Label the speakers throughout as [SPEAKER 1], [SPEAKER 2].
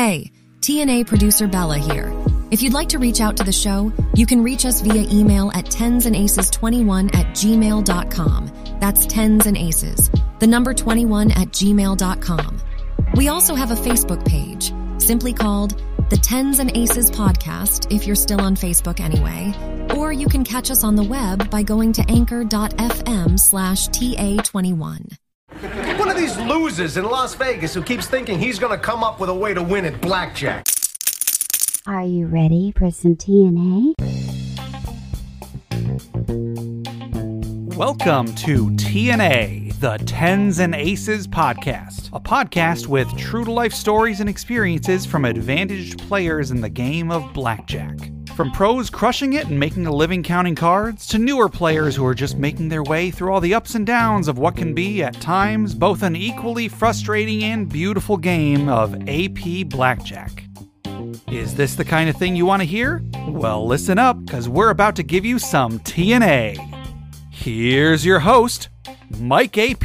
[SPEAKER 1] Hey, TNA producer Bella here. If you'd like to reach out to the show, you can reach us via email at tensandaces21 at gmail.com. That's tens and aces, the number 21 at gmail.com. We also have a Facebook page, simply called the Tens and Aces Podcast, if you're still on Facebook anyway. Or you can catch us on the web by going to anchor.fm slash TA21.
[SPEAKER 2] One of these losers in Las Vegas who keeps thinking he's gonna come up with a way to win at blackjack.
[SPEAKER 3] Are you ready for some TNA?
[SPEAKER 4] Welcome to TNA, the Tens and Aces podcast, a podcast with true to life stories and experiences from advantaged players in the game of blackjack. From pros crushing it and making a living counting cards, to newer players who are just making their way through all the ups and downs of what can be, at times, both an equally frustrating and beautiful game of AP Blackjack. Is this the kind of thing you want to hear? Well, listen up, because we're about to give you some TNA. Here's your host, Mike AP.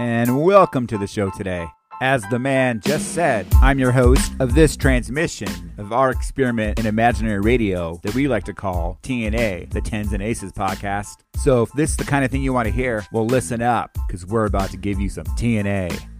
[SPEAKER 5] and welcome to the show today. As the man just said, I'm your host of this transmission of our experiment in imaginary radio that we like to call TNA, the Tens and Aces podcast. So if this is the kind of thing you want to hear, well, listen up because we're about to give you some TNA.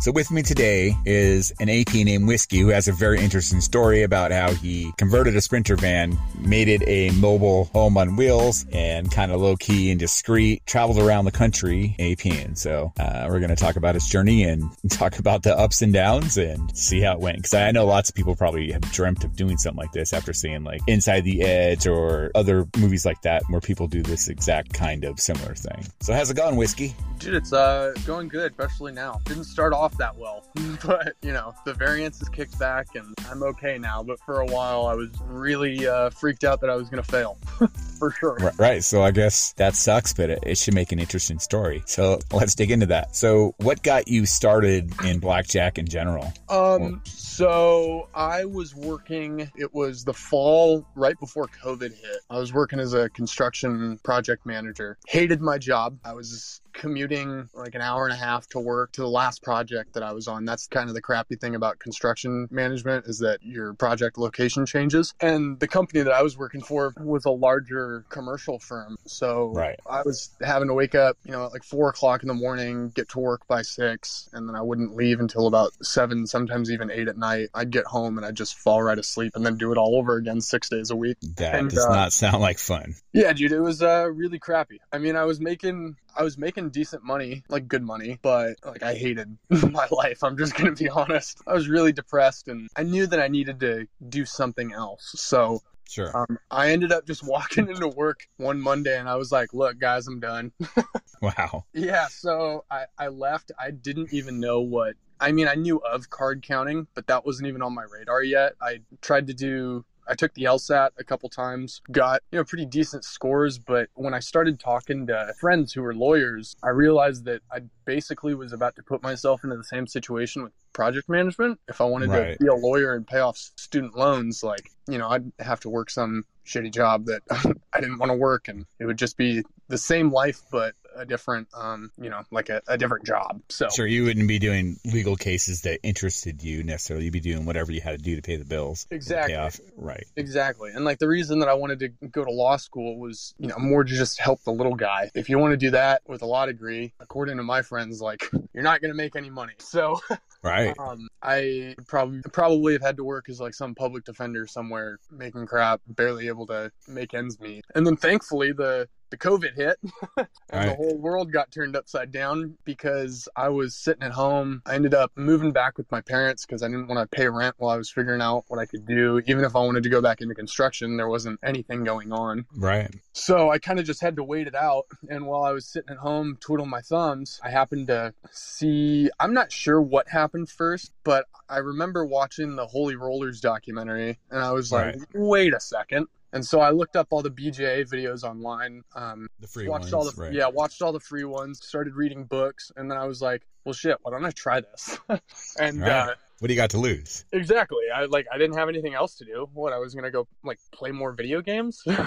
[SPEAKER 6] So with me today is an AP named Whiskey who has a very interesting story about how he converted a Sprinter van, made it a mobile home on wheels, and kind of low key and discreet traveled around the country APing. So uh, we're going to talk about his journey and talk about the ups and downs and see how it went. Because I know lots of people probably have dreamt of doing something like this after seeing like Inside the Edge or other movies like that where people do this exact kind of similar thing. So how's it going, Whiskey?
[SPEAKER 7] Dude, it's uh going good, especially now. Didn't start off that well, but you know the variance is kicked back, and I'm okay now. But for a while, I was really uh, freaked out that I was gonna fail, for sure.
[SPEAKER 6] Right, right. So I guess that sucks, but it, it should make an interesting story. So let's dig into that. So what got you started in blackjack in general?
[SPEAKER 7] Um, so I was working. It was the fall right before COVID hit. I was working as a construction project manager. Hated my job. I was commuting like an hour and a half to work to the last project that I was on. That's kind of the crappy thing about construction management is that your project location changes. And the company that I was working for was a larger commercial firm. So
[SPEAKER 6] Right.
[SPEAKER 7] I was having to wake up, you know, at like four o'clock in the morning, get to work by six, and then I wouldn't leave until about seven, sometimes even eight at night. I'd get home and I'd just fall right asleep and then do it all over again six days a week.
[SPEAKER 6] That
[SPEAKER 7] And,
[SPEAKER 6] does
[SPEAKER 7] uh,
[SPEAKER 6] not sound like fun.
[SPEAKER 7] Yeah, dude, it was uh, really crappy. I mean, I was making I was making decent money, like good money, but like I hated my life. I'm just gonna be honest. I was really depressed, and I knew that I needed to do something else. So
[SPEAKER 6] Sure.
[SPEAKER 7] um, I ended up just walking into work one Monday, and I was like, "Look, guys, I'm done."
[SPEAKER 6] Wow.
[SPEAKER 7] Yeah, so I, I left. I didn't even know what. I mean, I knew of card counting, but that wasn't even on my radar yet. I tried to do. I took the LSAT a couple times, got you know pretty decent scores, but when I started talking to friends who were lawyers, I realized that I basically was about to put myself into the same situation with project management. If I wanted
[SPEAKER 6] Right.
[SPEAKER 7] to be a lawyer and pay off student loans, like you know, I'd have to work some shitty job that I didn't want to work, and it would just be the same life but a different, um, you know, like a, a different job. So
[SPEAKER 6] Sure, you wouldn't be doing legal cases that interested you necessarily. You'd be doing whatever you had to do to pay the bills.
[SPEAKER 7] exactly.
[SPEAKER 6] Right.
[SPEAKER 7] Exactly. And like the reason that I wanted to go to law school was, you know, more to just help the little guy. If you want to do that with a law degree, according to my friends, like you're not going to make any money. So
[SPEAKER 6] Right.
[SPEAKER 7] um, I probably probably have had to work as like some public defender somewhere, making crap, barely able to make ends meet. And then thankfully the the COVID hit, and the whole world got turned upside down because I was sitting at home. I ended up moving back with my parents because I didn't want to pay rent while I was figuring out what I could do. Even if I wanted to go back into construction, there wasn't anything going on.
[SPEAKER 6] Right.
[SPEAKER 7] So I kind of just had to wait it out. And while I was sitting at home twiddling my thumbs, I happened to see, I'm not sure what happened first, but I remember watching the Holy Rollers documentary and I was like,
[SPEAKER 6] Right.
[SPEAKER 7] wait a second. And so I looked up all the BJA videos online. Um,
[SPEAKER 6] The free
[SPEAKER 7] watched
[SPEAKER 6] ones.
[SPEAKER 7] all the
[SPEAKER 6] right.
[SPEAKER 7] yeah, watched all the free ones. Started reading books, and then I was like, well, shit, why don't I try this? and
[SPEAKER 6] Right.
[SPEAKER 7] uh,
[SPEAKER 6] What do you got to lose?
[SPEAKER 7] Exactly. I like I didn't have anything else to do. What I was gonna go like play more video games. like,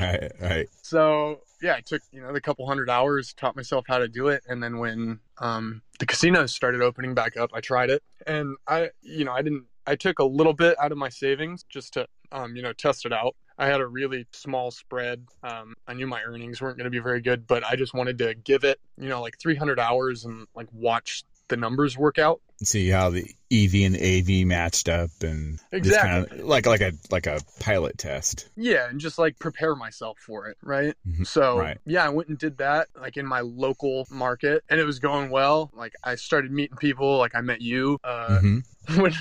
[SPEAKER 6] Right, right.
[SPEAKER 7] so yeah, I took you know the couple hundred hours, taught myself how to do it, and then when um, the casinos started opening back up, I tried it, and I you know I didn't. I took a little bit out of my savings just to um, you know test it out. I had a really small spread. Um, I knew my earnings weren't going to be very good, but I just wanted to give it you know like 300 hours and like watch the numbers work out.
[SPEAKER 6] See how the EV and AV matched up, and
[SPEAKER 7] Exactly.
[SPEAKER 6] kind of like like a like a pilot test.
[SPEAKER 7] Yeah, and just like prepare myself for it, right?
[SPEAKER 6] Mhm.
[SPEAKER 7] So,
[SPEAKER 6] Right.
[SPEAKER 7] yeah, I went and did that like in my local market and it was going well. Like I started meeting people, like I met you. Uh
[SPEAKER 6] hmm
[SPEAKER 7] when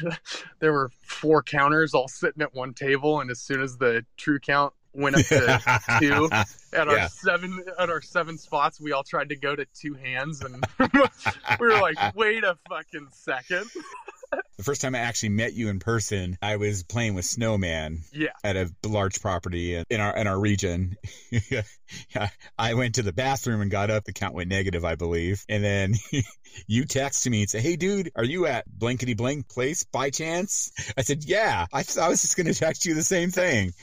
[SPEAKER 7] there were four counters all sitting at one table and as soon as the true count went up to two at our
[SPEAKER 6] Yeah.
[SPEAKER 7] seven at our seven spots, we all tried to go to two hands and we were like, "Wait a fucking second.
[SPEAKER 6] The first time I actually met you in person, I was playing with Snowman
[SPEAKER 7] Yeah.
[SPEAKER 6] at a large property in our in our region. I went to the bathroom and got up. The count went negative, I believe. And then you texted me and said, "Hey, dude, are you at blankety blank place by chance?" I said, "Yeah." I, I was just going to text you the same thing.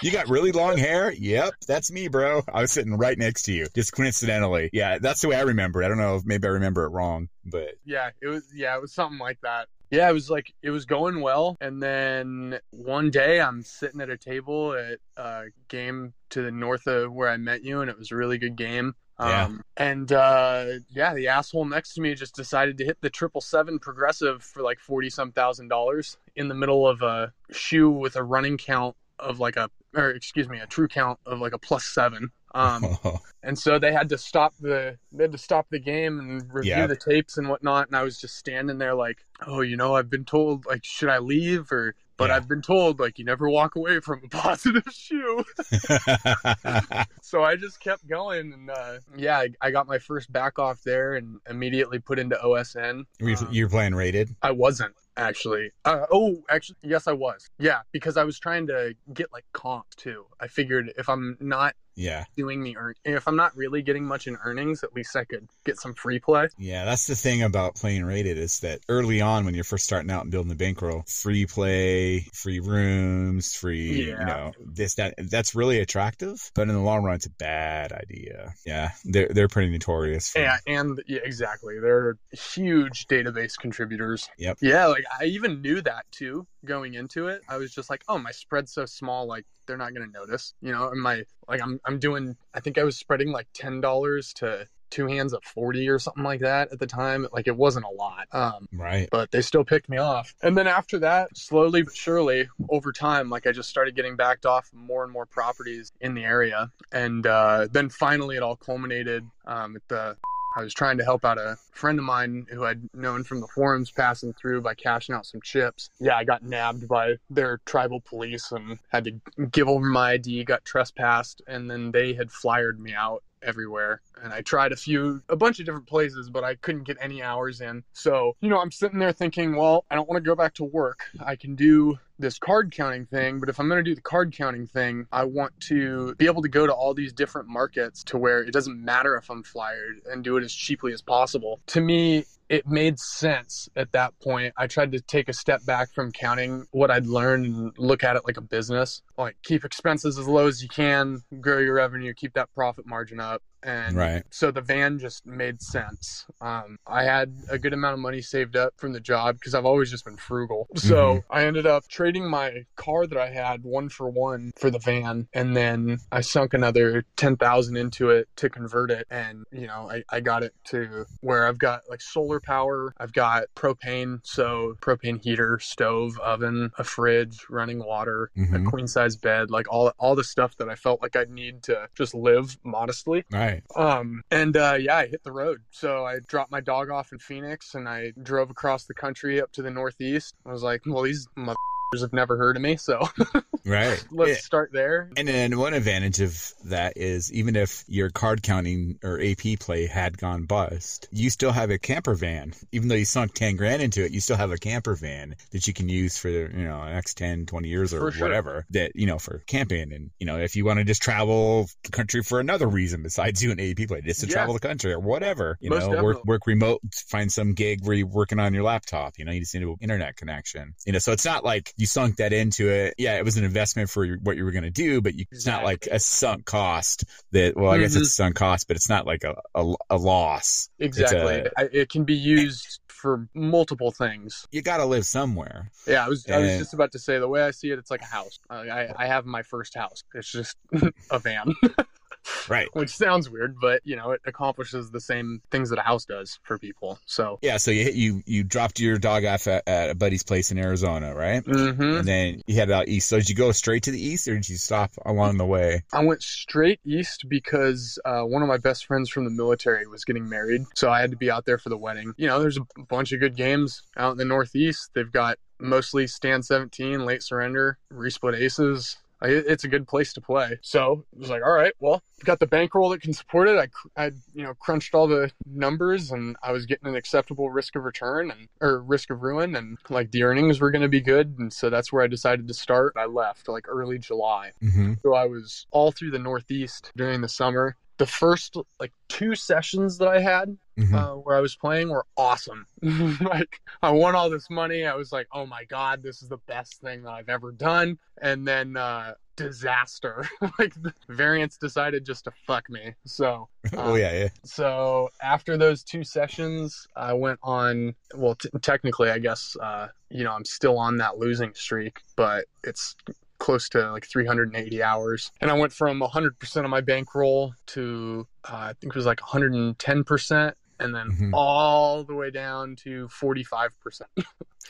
[SPEAKER 6] You got really long hair? Yep, that's me, bro. I was sitting right next to you, just coincidentally. Yeah, that's the way I remember it. I don't know if maybe I remember it wrong, but
[SPEAKER 7] yeah it was yeah it was something like that yeah it was like it was going well and then one day i'm sitting at a table at a game to the north of where i met you and it was a really good game
[SPEAKER 6] Yeah.
[SPEAKER 7] um, and uh, yeah the asshole next to me just decided to hit the triple seven progressive for like 40 some thousand dollars in the middle of a shoe with a running count of like a or excuse me a true count of like a plus seven um, and so they had to stop the they had to stop the game and review
[SPEAKER 6] Yeah.
[SPEAKER 7] the tapes and whatnot and i was just standing there like oh you know i've been told like should i leave or but
[SPEAKER 6] Yeah.
[SPEAKER 7] i've been told like you never walk away from a positive shoe so i just kept going and uh, yeah I, I got my first back off there and immediately put into osn
[SPEAKER 6] Were you,
[SPEAKER 7] Um,
[SPEAKER 6] you're playing rated.
[SPEAKER 7] I wasn't actually. Uh, oh, actually, yes, I was. Yeah, because I was trying to get like comp too. I figured if I'm not
[SPEAKER 6] Yeah,
[SPEAKER 7] doing the earn, if I'm not really getting much in earnings, at least I could get some free play.
[SPEAKER 6] yeah. That's the thing about playing rated is that early on when you're first starting out and building the bankroll, free play, free rooms, free, you know, this that. That's really attractive, but in the long run, it's a bad idea. Yeah, they're they're pretty notorious. For,
[SPEAKER 7] Yeah, and yeah, exactly. They're huge database contributors.
[SPEAKER 6] Yep.
[SPEAKER 7] Yeah, like I even knew that too going into it. I was just like, oh, my spread's so small, like they're not gonna notice, you know. And my like I'm I'm doing. I think I was spreading like ten dollars to two hands of forty or something like that at the time. Like it wasn't a lot. Um,
[SPEAKER 6] Right.
[SPEAKER 7] but they still picked me off. And then after that, slowly but surely, over time, like I just started getting backed off more and more properties in the area. And uh, then finally, it all culminated um, at the. I was trying to help out a friend of mine who I'd known from the forums passing through by cashing out some chips. Yeah, I got nabbed by their tribal police and had to give over my ID, got trespassed, and then they had flyered me out everywhere and I tried a few a bunch of different places but I couldn't get any hours in. So, you know, I'm sitting there thinking, well, I don't want to go back to work. I can do this card counting thing, but if I'm going to do the card counting thing, I want to be able to go to all these different markets to where it doesn't matter if I'm flyered and do it as cheaply as possible. To me, it made sense at that point. I tried to take a step back from counting what I'd learned and look at it like a business. Like keep expenses as low as you can, grow your revenue, keep that profit margin up. And
[SPEAKER 6] Right.
[SPEAKER 7] so the van just made sense. Um, I had a good amount of money saved up from the job because I've always just been frugal. So I ended up trading my car that I had one for one for the van, and then I sunk another ten thousand into it to convert it, and you know I, I got it to where I've got like solar power, I've got propane, so propane heater, stove, oven, a fridge, running water,
[SPEAKER 6] Mhm.
[SPEAKER 7] a queen size bed, like all all the stuff that I felt like I'd need to just live modestly.
[SPEAKER 6] Right.
[SPEAKER 7] Um, and uh, yeah, I hit the road. So I dropped my dog off in Phoenix and I drove across the country up to the Northeast. I was like, well, these mother have never heard of me, so
[SPEAKER 6] Right.
[SPEAKER 7] let's
[SPEAKER 6] Yeah.
[SPEAKER 7] start there.
[SPEAKER 6] And then one advantage of that is even if your card counting or AP play had gone bust, you still have a camper van. Even though you sunk 10 grand into it, you still have a camper van that you can use for, you know, the next 10, 20 years or
[SPEAKER 7] sure.
[SPEAKER 6] whatever that, you know, for camping. And, you know, if you want to just travel the country for another reason besides doing AP play, just to
[SPEAKER 7] Yeah.
[SPEAKER 6] travel the country or whatever, you
[SPEAKER 7] Most
[SPEAKER 6] know, work, work remote, find some gig where you're working on your laptop, you know, you just need an internet connection, you know, so it's not like you sunk that into it. Yeah, it was an investment for your- what you were going to do, but you, it's not like a sunk cost that, well, I guess
[SPEAKER 7] Mhm.
[SPEAKER 6] it's a sunk cost, but it's not like a, a, a loss.
[SPEAKER 7] Exactly.
[SPEAKER 6] a-
[SPEAKER 7] it can be used for multiple things.
[SPEAKER 6] you got to live somewhere.
[SPEAKER 7] Yeah, I was I was just about to say the way I see it, it's like a house. I, I, I have my first house. It's just a van,
[SPEAKER 6] Right.
[SPEAKER 7] which sounds weird, but you know it accomplishes the same things that a house does for people. So,
[SPEAKER 6] Yeah. So you, you, you dropped your dog off at, at a buddy's place in Arizona, right?
[SPEAKER 7] hmm
[SPEAKER 6] And then you headed out east. So did you go straight to the east or did you stop along the way?
[SPEAKER 7] I went straight east because uh, one of my best friends from the military was getting married, so I had to be out there for the wedding. You know, there's a bunch of good games out in the Northeast. They've got mostly stand 17, late surrender, resplit aces. It's a good place to play. So it was like, all right, well, got the bankroll that can support it. I, I, you know, crunched all the numbers, and I was getting an acceptable risk of return and or risk of ruin, and like the earnings were going to be good, and so that's where I decided to start. I left like early July.
[SPEAKER 6] Mm-hmm.
[SPEAKER 7] So I was all through the Northeast during the summer. The first like two sessions that I had
[SPEAKER 6] Mm-hmm.
[SPEAKER 7] uh, where I was playing were awesome. like I won all this money. I was like, oh my god, this is the best thing that I've ever done. And then uh, disaster. like the variance decided just to fuck me. So
[SPEAKER 6] oh, yeah. Yeah.
[SPEAKER 7] so after those two sessions, I went on. Well, t- technically, I guess uh, you know I'm still on that losing streak, but it's close to like 380 hours, and I went from 100% of my bankroll to uh, I think it was like 110%, and then
[SPEAKER 6] Mhm.
[SPEAKER 7] all the way down to 45%.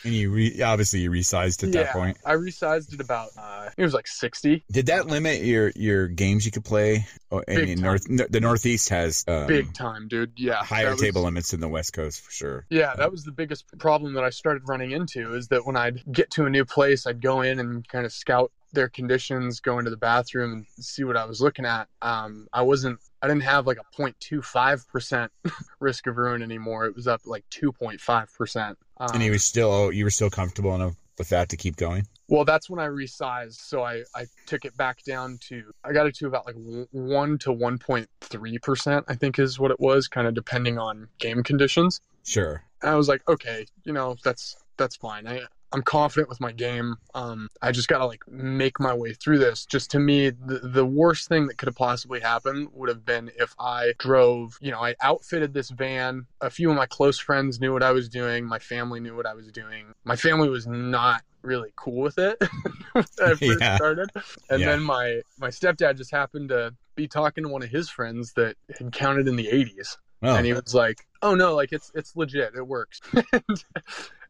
[SPEAKER 6] And you re- obviously you resized at that point.
[SPEAKER 7] I resized it about uh, it was like 60.
[SPEAKER 6] Did that limit your your games you could play? Oh, mean. North the Northeast has um,
[SPEAKER 7] Big time, dude. Yeah,
[SPEAKER 6] higher
[SPEAKER 7] was-
[SPEAKER 6] table limits than the West Coast for sure.
[SPEAKER 7] Yeah, that was the biggest problem that I started running into is that when I'd get to a new place, I'd go in and kind of scout their conditions, go into the bathroom and see what I was looking at. Um, I wasn't, I didn't have like a 0.25% risk of ruin anymore. It was up like 2.5%. Um,
[SPEAKER 6] And you were still oh, you were still comfortable enough with that to keep going.
[SPEAKER 7] well, that's when I resized. So I, I took it back down to, I got it to about like 1 to 1.3%, I think is what it was, kind of depending on game conditions.
[SPEAKER 6] Sure.
[SPEAKER 7] And I was like, okay, you know, that's that's fine. I I'm confident with my game. Um, I just gotta like make my way through this. Just to me, the the worst thing that could have possibly happened would have been if I drove. You know, I outfitted this van. A few of my close friends knew what I was doing. My family knew what I was doing. My family was not really cool with it when I first
[SPEAKER 6] Yeah.
[SPEAKER 7] started. And
[SPEAKER 6] Yeah.
[SPEAKER 7] then my my stepdad just happened to be talking to one of his friends that had counted in the 80s
[SPEAKER 6] Oh,
[SPEAKER 7] and he was like, "Oh no, like it's it's legit, it works." and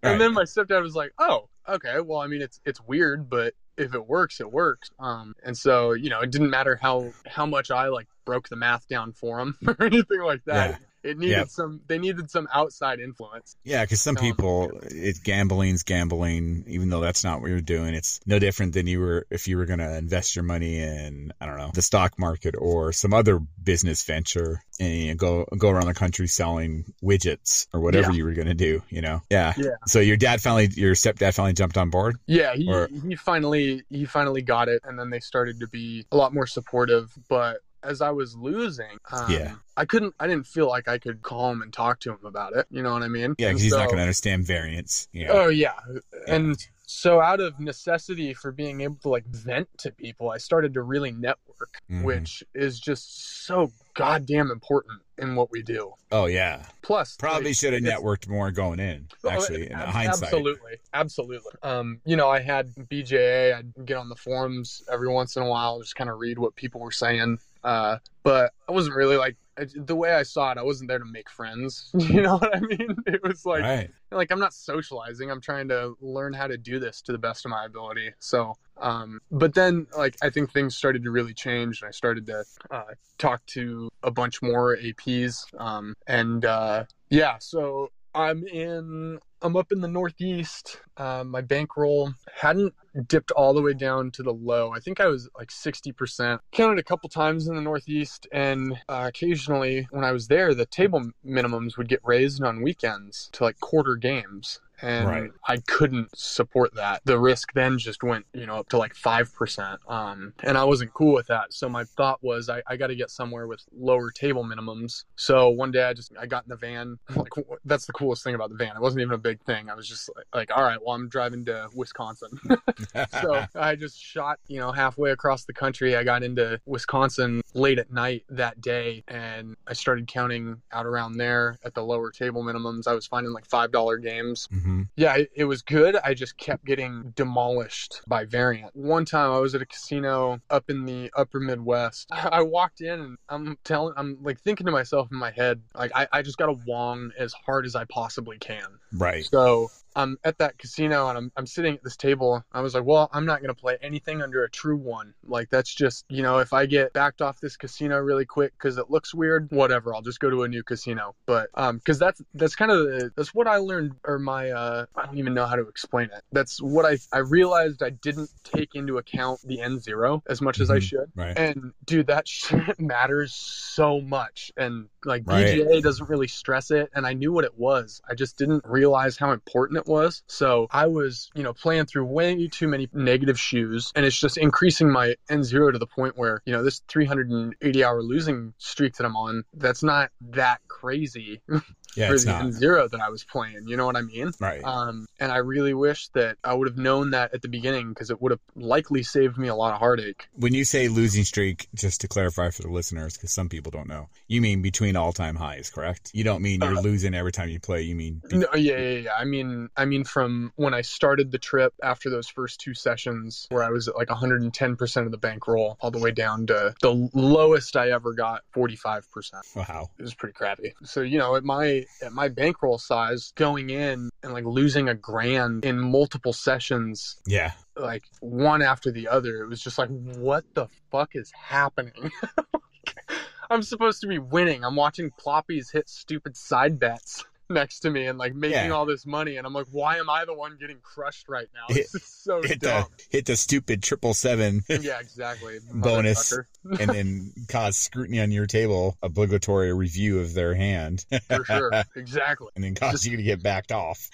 [SPEAKER 6] Right.
[SPEAKER 7] then my stepdad was like, "Oh, okay. Well, I mean, it's it's weird, but if it works, it works." Um, and so you know, it didn't matter how how much I like broke the math down for him or anything like that.
[SPEAKER 6] Yeah.
[SPEAKER 7] It needed
[SPEAKER 6] Yep.
[SPEAKER 7] some. They needed some outside influence.
[SPEAKER 6] Yeah, because some
[SPEAKER 7] um,
[SPEAKER 6] people, it's gambling's gambling, even though that's not what you're doing. It's no different than you were if you were going to invest your money in, I don't know, the stock market or some other business venture and you know, go go around the country selling widgets or whatever
[SPEAKER 7] Yeah.
[SPEAKER 6] you were going to do. You know, yeah.
[SPEAKER 7] Yeah.
[SPEAKER 6] So your dad finally, your stepdad finally jumped on board.
[SPEAKER 7] Yeah, he
[SPEAKER 6] Or-
[SPEAKER 7] he finally he finally got it, and then they started to be a lot more supportive. But as I was losing, um,
[SPEAKER 6] Yeah.
[SPEAKER 7] I couldn't. I didn't feel like I could call him and talk to him about it. You know what I mean?
[SPEAKER 6] Yeah, because he's not going to understand variance. Yeah.
[SPEAKER 7] Oh yeah. And so out of necessity for being able to like vent to people, I started to really network,
[SPEAKER 6] Mhm.
[SPEAKER 7] which is just so goddamn important in what we do.
[SPEAKER 6] Oh yeah.
[SPEAKER 7] Plus
[SPEAKER 6] Probably
[SPEAKER 7] like,
[SPEAKER 6] should have networked more going in.
[SPEAKER 7] Oh,
[SPEAKER 6] Actually, in
[SPEAKER 7] ab-
[SPEAKER 6] hindsight.
[SPEAKER 7] Absolutely, absolutely. Um, you know, I had BJA. I'd get on the forums every once in a while, just kind of read what people were saying. Uh, but I wasn't really like the way I saw it. I wasn't there to make friends. You know what I mean? It was like
[SPEAKER 6] right.
[SPEAKER 7] like I'm not socializing. I'm trying to learn how to do this to the best of my ability. So, um, but then like I think things started to really change, and I started to uh, talk to a bunch more APs, um, and uh, yeah, so I'm in. I'm up in the Northeast. Uh, my bankroll hadn't dipped all the way down to the low. I think I was like 60%. Counted a couple times in the Northeast, and uh, occasionally when I was there, the table minimums would get raised on weekends to like quarter games and
[SPEAKER 6] Right.
[SPEAKER 7] I couldn't support that. The risk then just went, you know, up to like five percent, um, and I wasn't cool with that. So my thought was, I, I got to get somewhere with lower table minimums. So one day I just I got in the van. Like that's the coolest thing about the van. It wasn't even a big thing. I was just like, like all right, well I'm driving to Wisconsin. so I just shot, you know, halfway across the country. I got into Wisconsin late at night that day and I started counting out around there at the lower table minimums. I was finding like $5 games.
[SPEAKER 6] Hmm
[SPEAKER 7] Yeah, it, it was good. I just kept getting demolished by variant. One time I was at a casino up in the upper Midwest. I walked in and I'm telling, I'm like thinking to myself in my head, like, I, I just got to wong as hard as I possibly can.
[SPEAKER 6] Right.
[SPEAKER 7] So I'm at that casino and I'm, I'm sitting at this table. I was like, well, I'm not going to play anything under a true one. Like, that's just, you know, if I get backed off this casino really quick because it looks weird, whatever, I'll just go to a new casino. But, um, because that's, that's kind of, the, that's what I learned, or my, uh, I don't even know how to explain it. That's what I, I realized I didn't take into account the N zero as much as I
[SPEAKER 6] Mhm.
[SPEAKER 7] should.
[SPEAKER 6] Right.
[SPEAKER 7] And dude, that shit matters so much. And like
[SPEAKER 6] Right.
[SPEAKER 7] BJA doesn't really stress it. And I knew what it was. I just didn't realize how important it was. So I was, you know, playing through way too many negative shoes. And it's just increasing my N0 to the point where, you know, this 380 hour losing streak that I'm on, that's not that crazy
[SPEAKER 6] Yeah,
[SPEAKER 7] for
[SPEAKER 6] it's
[SPEAKER 7] the. N0 that I was playing. You know what I mean?
[SPEAKER 6] Right.
[SPEAKER 7] Um, and I really wish that I would have known that at the beginning because it would have likely saved me a lot of heartache.
[SPEAKER 6] When you say losing streak, just to clarify for the listeners, because some people don't know, you mean between all-time highs, correct? You don't mean you're
[SPEAKER 7] Uh,
[SPEAKER 6] losing every time you play. You mean be-
[SPEAKER 7] No, yeah, yeah, yeah. I mean, I mean, from when I started the trip after those first two sessions, where I was at like 110 percent of the bankroll, all the way down to the lowest I ever got, 45 percent.
[SPEAKER 6] wow.
[SPEAKER 7] It was pretty crappy. So you know, at my at my bankroll size, going in and like losing a grand in multiple sessions,
[SPEAKER 6] Yeah.
[SPEAKER 7] like one after the other, it was just like, what the fuck is happening? I'm supposed to be winning. I'm watching ploppies hit stupid side bets next to me and like making
[SPEAKER 6] Yeah.
[SPEAKER 7] all this money, and I'm like, why am I the one getting crushed right now?
[SPEAKER 6] Hit-
[SPEAKER 7] is so
[SPEAKER 6] Hit the
[SPEAKER 7] dumb.
[SPEAKER 6] hit the stupid triple seven,
[SPEAKER 7] yeah, exactly.
[SPEAKER 6] Bonus. and then cause scrutiny on your table, obligatory review of their hand,
[SPEAKER 7] For sure. Exactly.
[SPEAKER 6] and then cause you to get backed off.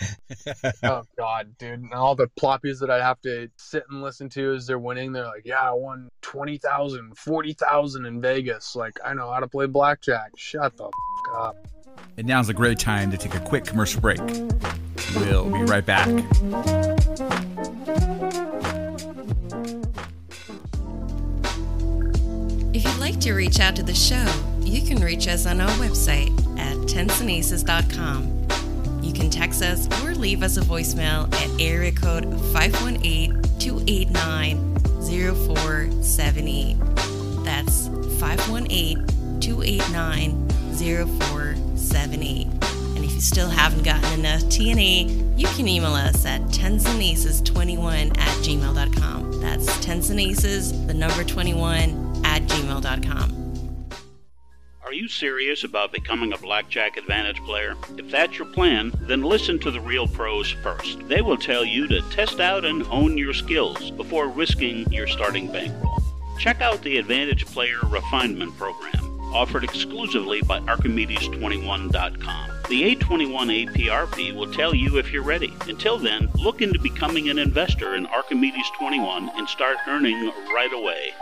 [SPEAKER 7] oh god, dude! And all the ploppies that I have to sit and listen to as they're winning, they're like, "Yeah, I won 20,000, 40,000 in Vegas. Like, I know how to play blackjack." Shut the f- up.
[SPEAKER 5] And now's a great time to take a quick commercial break. We'll be right back.
[SPEAKER 8] If you'd like to reach out to the show, you can reach us on our website at tensandaces.com. You can text us or leave us a voicemail at area code 518-289-0478. That's 518-289-0478. And if you still haven't gotten enough TNA, you can email us at tensandaces21 at gmail.com. That's tensandaces, the number 21 at gmail.com.
[SPEAKER 9] Are you serious about becoming a Blackjack Advantage player? If that's your plan, then listen to the real pros first. They will tell you to test out and hone your skills before risking your starting bankroll. Check out the Advantage Player Refinement Program, offered exclusively by Archimedes21.com. The A21 APRP will tell you if you're ready. Until then, look into becoming an investor in Archimedes 21 and start earning right away.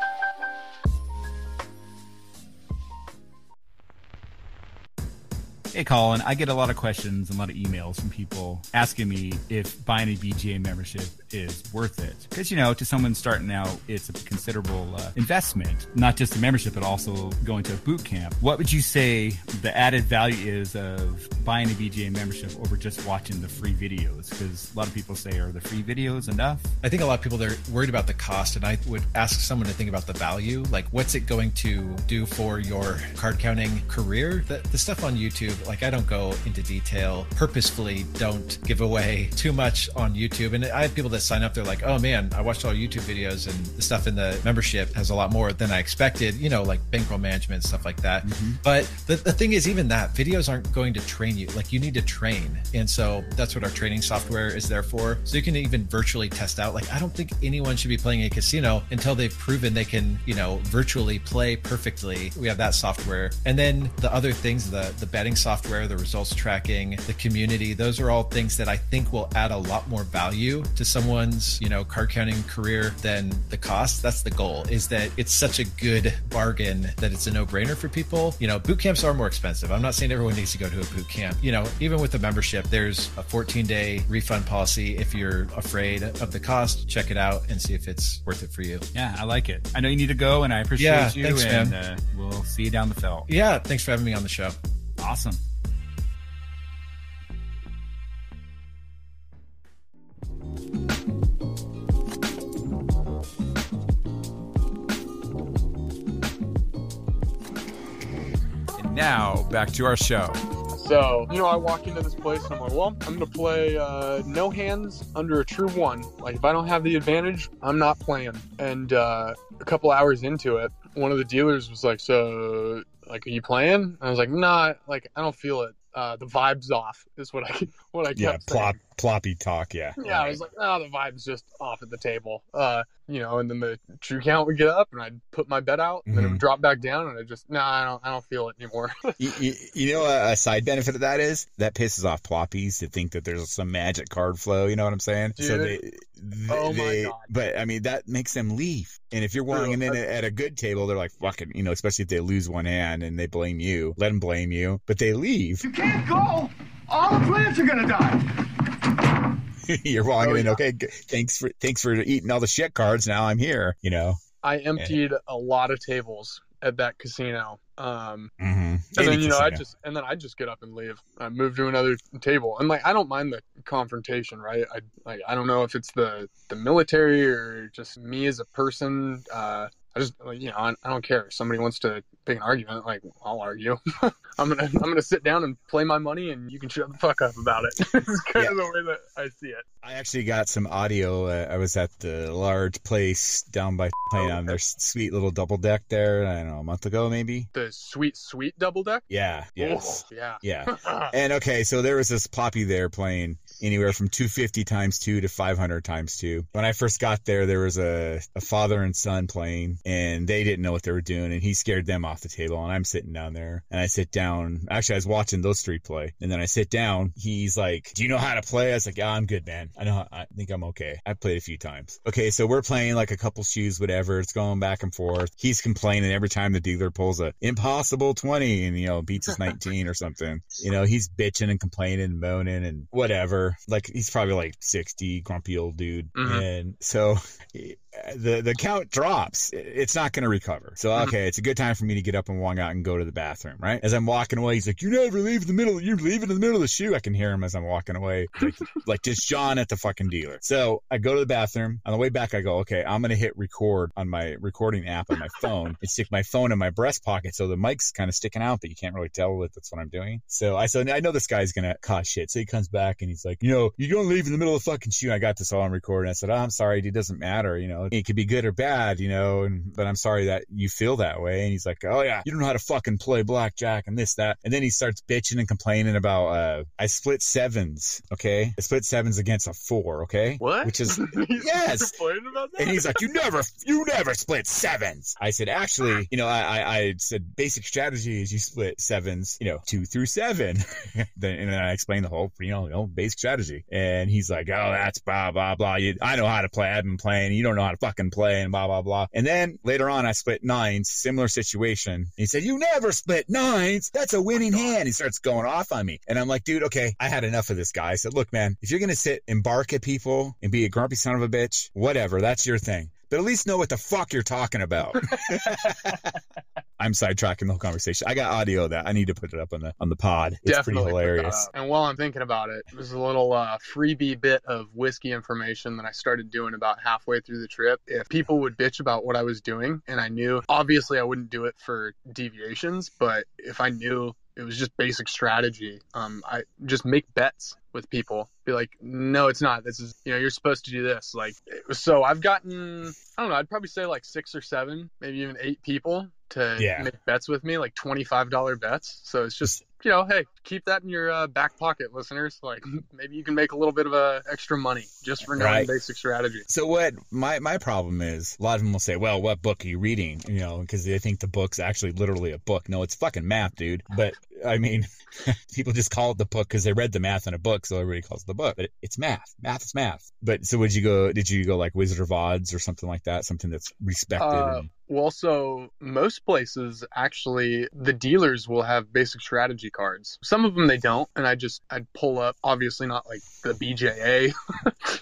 [SPEAKER 5] Hey, Colin, I get a lot of questions and a lot of emails from people asking me if buying a BJA membership is worth it. Because, you know, to someone starting out, it's a considerable uh, investment, not just the membership, but also going to a boot camp. What would you say the added value is of buying a BJA membership over just watching the free videos? Because a lot of people say, are the free videos enough?
[SPEAKER 10] I think a lot of people they're worried about the cost, and I would ask someone to think about the value. Like, what's it going to do for your card counting career? The, the stuff on YouTube, Like I don't go into detail. Purposefully don't give away too much on YouTube. And I have people that sign up. They're like, "Oh man, I watched all YouTube videos, and the stuff in the membership has a lot more than I expected." You know, like bankroll management stuff like that. Mm-hmm. But the, the thing is, even that videos aren't going to train you. Like you need to train, and so that's what our training software is there for. So you can even virtually test out. Like I don't think anyone should be playing a casino until they've proven they can, you know, virtually play perfectly. We have that software, and then the other things, the the betting software, the results tracking, the community. Those are all things that I think will add a lot more value to someone's, you know, card counting career than the cost. That's the goal. Is that it's such a good bargain that it's a no brainer for people. You know, boot camps are more expensive. I'm not saying everyone needs to go to a boot camp. You know, even with the membership, there's a 14 day refund policy. If you're afraid of the cost, check it out and see if it's worth it for you.
[SPEAKER 5] Yeah, I like it. I know you need to go, and I appreciate
[SPEAKER 10] yeah,
[SPEAKER 5] you.
[SPEAKER 10] Thanks,
[SPEAKER 5] and
[SPEAKER 10] man.
[SPEAKER 5] Uh, we'll see you down the felt.
[SPEAKER 10] Yeah, thanks for having me on the show.
[SPEAKER 5] Awesome. And now back to our show.
[SPEAKER 7] So, you know, I walk into this place and I'm like, well, I'm going to play uh, no hands under a true one. Like, if I don't have the advantage, I'm not playing. And uh, a couple hours into it, one of the dealers was like, so, like, are you playing? And I was like, nah, like, I don't feel it. Uh, the vibe's off is what I what I kept
[SPEAKER 6] Yeah,
[SPEAKER 7] saying.
[SPEAKER 6] plop, ploppy talk. Yeah.
[SPEAKER 7] Yeah, I was like, oh, the vibe's just off at the table. Uh, you know, and then the true count would get up, and I'd put my bet out, and then it would drop back down, and I just, nah, I don't, I don't feel it anymore.
[SPEAKER 6] you, you, you know, a, a side benefit of that is that pisses off ploppies to think that there's some magic card flow. You know what I'm saying? So
[SPEAKER 7] Dude.
[SPEAKER 6] they, they,
[SPEAKER 7] Oh my
[SPEAKER 6] they-
[SPEAKER 7] God.
[SPEAKER 6] but I mean, that makes them leave. And if you're willing, and then
[SPEAKER 7] True.
[SPEAKER 6] at a good table, they're like, fucking, you know, especially if they lose one hand and they blame you, let them blame you, but they leave.
[SPEAKER 11] You can't go. All the plants are gonna die.
[SPEAKER 6] you're walking
[SPEAKER 7] Oh,
[SPEAKER 6] in,
[SPEAKER 7] yeah.
[SPEAKER 6] okay, g- thanks for, thanks for eating all the shit cards. Now I'm here, you know?
[SPEAKER 7] I emptied a lot of tables at that casino. Um,
[SPEAKER 6] Mm-hmm.
[SPEAKER 7] and then you know I just and then I just get up and leave. I move to another table, and like I don't mind the confrontation, right? I like I don't know if it's the the military or just me as a person. Uh, I just like, you know I, I don't care. If somebody wants to pick an argument, like I'll argue. I'm gonna I'm gonna sit down and play my money, and you can shut the fuck up about it. it's kind of the way that I see it.
[SPEAKER 6] I actually got some audio. Uh, I was at the large place down by playing on their sweet little double deck there. I don't know, a month ago maybe.
[SPEAKER 7] The sweet sweet double deck.
[SPEAKER 6] Yeah. Yes.
[SPEAKER 7] Oh, yeah.
[SPEAKER 6] Yeah. and okay, so there was this ploppy there playing anywhere from 250 times two to 500 times two. When I first got there, there was a, a father and son playing, and they didn't know what they were doing, and he scared them off the table. And I'm sitting down there, and I sit down. Actually, I was watching those three play, and then I sit down. He's like, "Do you know how to play?" I was like, "Yeah, I'm good, man. I know. I think I'm okay. I played a few times." Okay, so we're playing like a couple shoes, whatever. It's going back and forth. He's complaining every time the dealer pulls a impossible 20 and you know beats his 19 or something. You know, he's bitching and complaining and moaning and whatever. Like he's probably like 60, grumpy old dude.
[SPEAKER 7] Mhm.
[SPEAKER 6] And so the the count drops. It's not going to recover. So mm-hmm. okay, it's a good time for me to get up and walk out and go to the bathroom. Right as I'm walking away, he's like, "You never leave the middle. You're leaving in the middle of the shoe." I can hear him as I'm walking away, like, like just John at the fucking dealer. So I go to the bathroom. On the way back, I go, "Okay, I'm going to hit record on my recording app on my phone and stick my phone in my breast pocket so the mic's kind of sticking out, but you can't really tell that that's what I'm doing." So I said, "I know this guy's going to cause shit." So he comes back and he's like, "You know, you're going to leave in the middle of the fucking shoe." I got this all on record. And I said, oh, "I'm sorry, it doesn't matter. You know, it could be good or bad. You know, and but I'm sorry that you feel that way." And he's like, "Oh yeah, you don't know how to fucking play blackjack and this that." And then he starts bitching and complaining about uh, I split sevens. Okay, I split sevens against a four. Okay,
[SPEAKER 7] What?
[SPEAKER 6] Which is yes.
[SPEAKER 7] complaining about that.
[SPEAKER 6] And he's like, "You never, you never split sevens." I said, "Actually, you know, I, I, I said basic strategy is you split sevens, you know, two through seven. then, and then I explained the whole, you know, you know, basic strategy. And he's like, "Oh, that's blah blah blah. You, I know how to play. I've been playing. You don't know how to fucking play." And blah blah blah. And then later on, I split nines, similar situation. And he said, "You never split nines. That's a winning oh hand." He starts going off on me, and I'm like, "Dude, okay, I had enough of this guy." I said, "Look, man, if you're gonna sit and bark at people and be a grumpy son of a bitch, whatever, that's your thing." But at least know what the fuck you're talking about. I'm sidetracking the whole conversation. I got audio of that. I need to put it up on the on the pod. It's
[SPEAKER 7] Definitely
[SPEAKER 6] pretty hilarious.
[SPEAKER 7] And while I'm thinking about it, there's a little uh, freebie bit of whiskey information that I started doing about halfway through the trip. If people would bitch about what I was doing, and I knew, obviously, I wouldn't do it for deviations, but if I knew it was just basic strategy. Um, I just make bets with people. Be like, no, it's not. This is, you know, you're supposed to do this. Like, so I've gotten, I don't know, I'd probably say like six or seven, maybe even eight people to
[SPEAKER 6] Yeah.
[SPEAKER 7] make bets with me, like $25 bets. So it's just, you know, hey, keep that in your uh, back pocket, listeners. Like, maybe you can make a little bit of uh, extra money just for knowing
[SPEAKER 6] Right.
[SPEAKER 7] basic strategy.
[SPEAKER 6] So what my my problem is, a lot of them will say, "Well, what book are you reading?" You know, because they think the book's actually literally a book. No, it's fucking math, dude. But I mean, people just call it the book because they read the math in a book, so everybody calls it the book. But it's math. Math is math. But so would you go? Did you go like Wizard of Odds or something like that? Something that's respected.
[SPEAKER 7] Uh,
[SPEAKER 6] and-
[SPEAKER 7] well, so most places actually, the dealers will have basic strategy cards. Some of them they don't, and I just I'd pull up, obviously not like the BJA.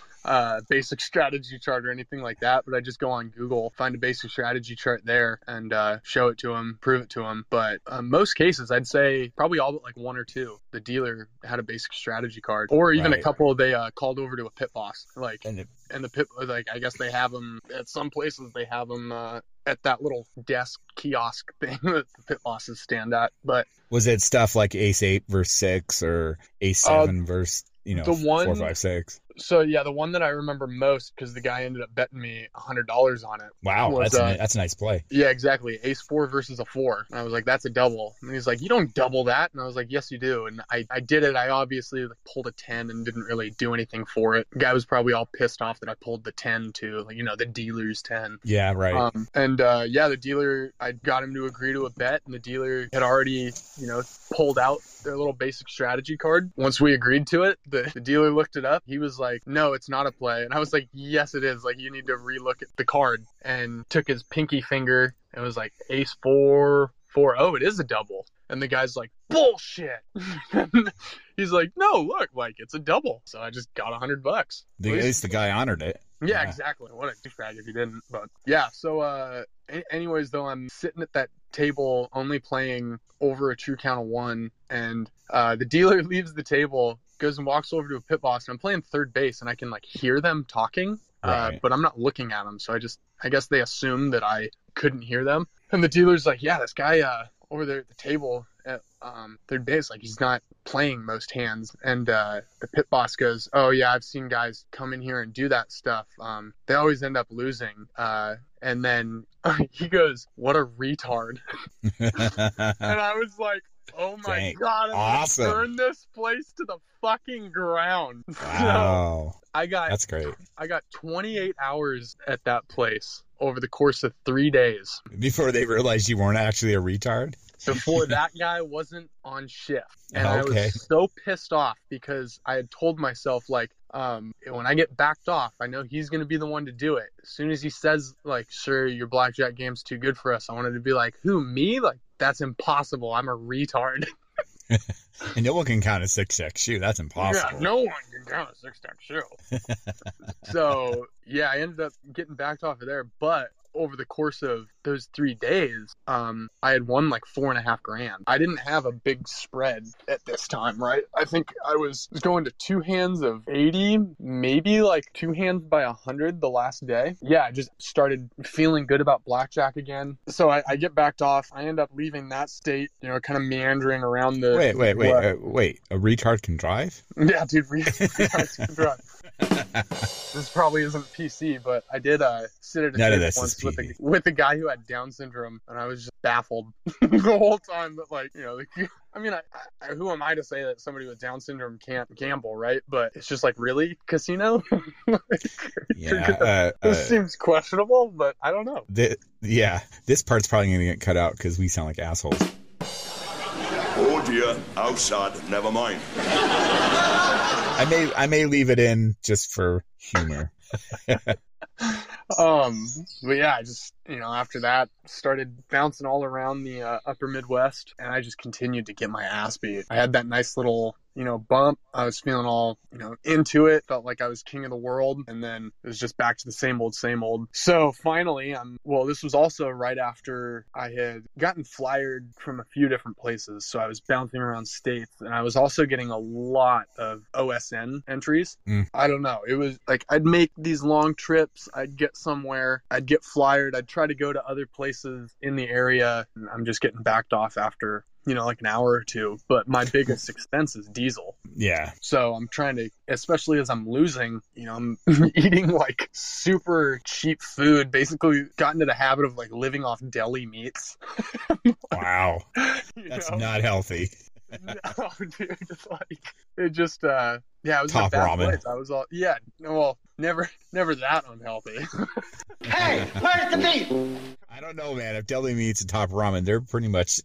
[SPEAKER 7] Uh, basic strategy chart or anything like that, but I just go on Google, find a basic strategy chart there, and uh, show it to them, prove it to them. But uh, most cases, I'd say probably all but like one or two, the dealer had a basic strategy card, or even
[SPEAKER 6] Right.
[SPEAKER 7] a couple they uh, called over to a pit boss, like
[SPEAKER 6] and it-
[SPEAKER 7] and the pit like I guess they have them at some places they have them uh, at that little desk kiosk thing that the pit bosses stand at. But
[SPEAKER 6] was it stuff like Ace Eight verse Six or Ace Seven verse you know
[SPEAKER 7] Uh, the one-
[SPEAKER 6] four five six?
[SPEAKER 7] So yeah, the one that I remember most because the guy ended up betting me a hundred dollars on it.
[SPEAKER 6] Wow,
[SPEAKER 7] was,
[SPEAKER 6] that's a,
[SPEAKER 7] uh,
[SPEAKER 6] ni- that's a nice play.
[SPEAKER 7] Yeah, exactly. Ace four versus a four. And I was like, that's a double. And he's like, you don't double that. And I was like, yes, you do. And I, I did it. I obviously like, pulled a 10 and didn't really do anything for it. The guy was probably all pissed off that I pulled the 10 to, like, you know, the dealer's 10.
[SPEAKER 6] Yeah, right.
[SPEAKER 7] Um, and uh, yeah, the dealer, I got him to agree to a bet, and the dealer had already, you know, pulled out their little basic strategy card. Once we agreed to it, the, the dealer looked it up. He was like, no, it's not a play. And I was like, yes, it is. Like, you need to relook at the card. And took his pinky finger and was like, ace four, four. Oh, it is a double. And the guy's like, bullshit. He's like, no, look, like, it's a double. So I just got a hundred bucks.
[SPEAKER 6] The, at least the guy honored it.
[SPEAKER 7] Yeah,
[SPEAKER 6] Yeah.
[SPEAKER 7] exactly. What a douchebag if he didn't. But yeah, so uh anyways though I'm sitting at that table only playing over a true count of one and uh the dealer leaves the table, goes and walks over to a pit boss and I'm playing third base and I can like hear them talking. Uh, but I'm not looking at them, so I just I guess they assume that I couldn't hear them. And the dealer's like, "Yeah, this guy uh over there at the table at um third base like he's not playing most hands." And uh the pit boss goes, "Oh yeah, I've seen guys come in here and do that stuff. Um they always end up losing." Uh and then he goes, "What a retard." and I was like, "Oh my
[SPEAKER 6] Dang.
[SPEAKER 7] god, I'm
[SPEAKER 6] Awesome.
[SPEAKER 7] gonna burn this place to the fucking ground."
[SPEAKER 6] Wow,
[SPEAKER 7] So I got
[SPEAKER 6] that's great.
[SPEAKER 7] I got 28 hours at that place over the course of three days.
[SPEAKER 6] Before they realized you weren't actually a retard.
[SPEAKER 7] Before that guy wasn't on shift, and I was so pissed off because I had told myself like, um, when I get backed off, I know he's gonna be the one to do it. As soon as he says like, "Sure, your blackjack game's too good for us," I wanted to be like, "Who me? Like that's impossible. I'm a retard."
[SPEAKER 6] And no one can count a six six shoe. That's impossible.
[SPEAKER 7] Yeah, no one can count a six stack shoe. so yeah, I ended up getting backed off of there, but over the course of those three days, um, I had won like four and a half grand. I didn't have a big spread at this time, right? I think I was going to two hands of 80, maybe like two hands by 100 the last day. Yeah, I just started feeling good about blackjack again. So I, I get backed off. I end up leaving that state, you know, kind of meandering around the.
[SPEAKER 6] Wait, wait, wait, uh, wait. A retard can drive?
[SPEAKER 7] yeah, dude, re- retards can drive. This probably isn't PC, but I did uh, sit at a
[SPEAKER 6] None
[SPEAKER 7] table once with a, with a guy who had Down syndrome, and I was just baffled the whole time. That like, you know, the, I mean, I, I, who am I to say that somebody with Down syndrome can't gamble, right? But it's just like, really, casino?
[SPEAKER 6] Yeah. Uh,
[SPEAKER 7] this
[SPEAKER 6] uh,
[SPEAKER 7] seems questionable, but I don't know.
[SPEAKER 6] thi- yeah. This part's probably going to get cut out because we sound like assholes.
[SPEAKER 12] Oh dear, outside, never mind.
[SPEAKER 6] I may I may leave it in just for humor.
[SPEAKER 7] Um, but yeah, I just you know after that started bouncing all around the uh, upper Midwest, and I just continued to get my ass beat. I had that nice little you know bump. I was feeling all you know into it. Felt like I was king of the world, and then it was just back to the same old, same old. So finally, I'm well. This was also right after I had gotten flyered from a few different places, so I was bouncing around states, and I was also getting a lot of OSN entries.
[SPEAKER 6] Mm.
[SPEAKER 7] I don't know. It was like I'd make these long trips. I'd get somewhere. I'd get flyered. I'd try to go to other places in the area. And I'm just getting backed off after you know, like an hour or two. But my biggest expense is diesel.
[SPEAKER 6] Yeah.
[SPEAKER 7] So I'm trying to, especially as I'm losing, you know, I'm eating like super cheap food. Basically, got into the habit of like living off deli meats.
[SPEAKER 6] Wow. That's
[SPEAKER 7] know?
[SPEAKER 6] not healthy.
[SPEAKER 7] No, dude, it's like it just uh yeah, I was
[SPEAKER 6] Top
[SPEAKER 7] in a bad
[SPEAKER 6] ramen.
[SPEAKER 7] place. I was all yeah, well, never never that unhealthy.
[SPEAKER 11] Hey, where's the meat?
[SPEAKER 6] I don't know, man. If deli meats and top ramen, they're pretty much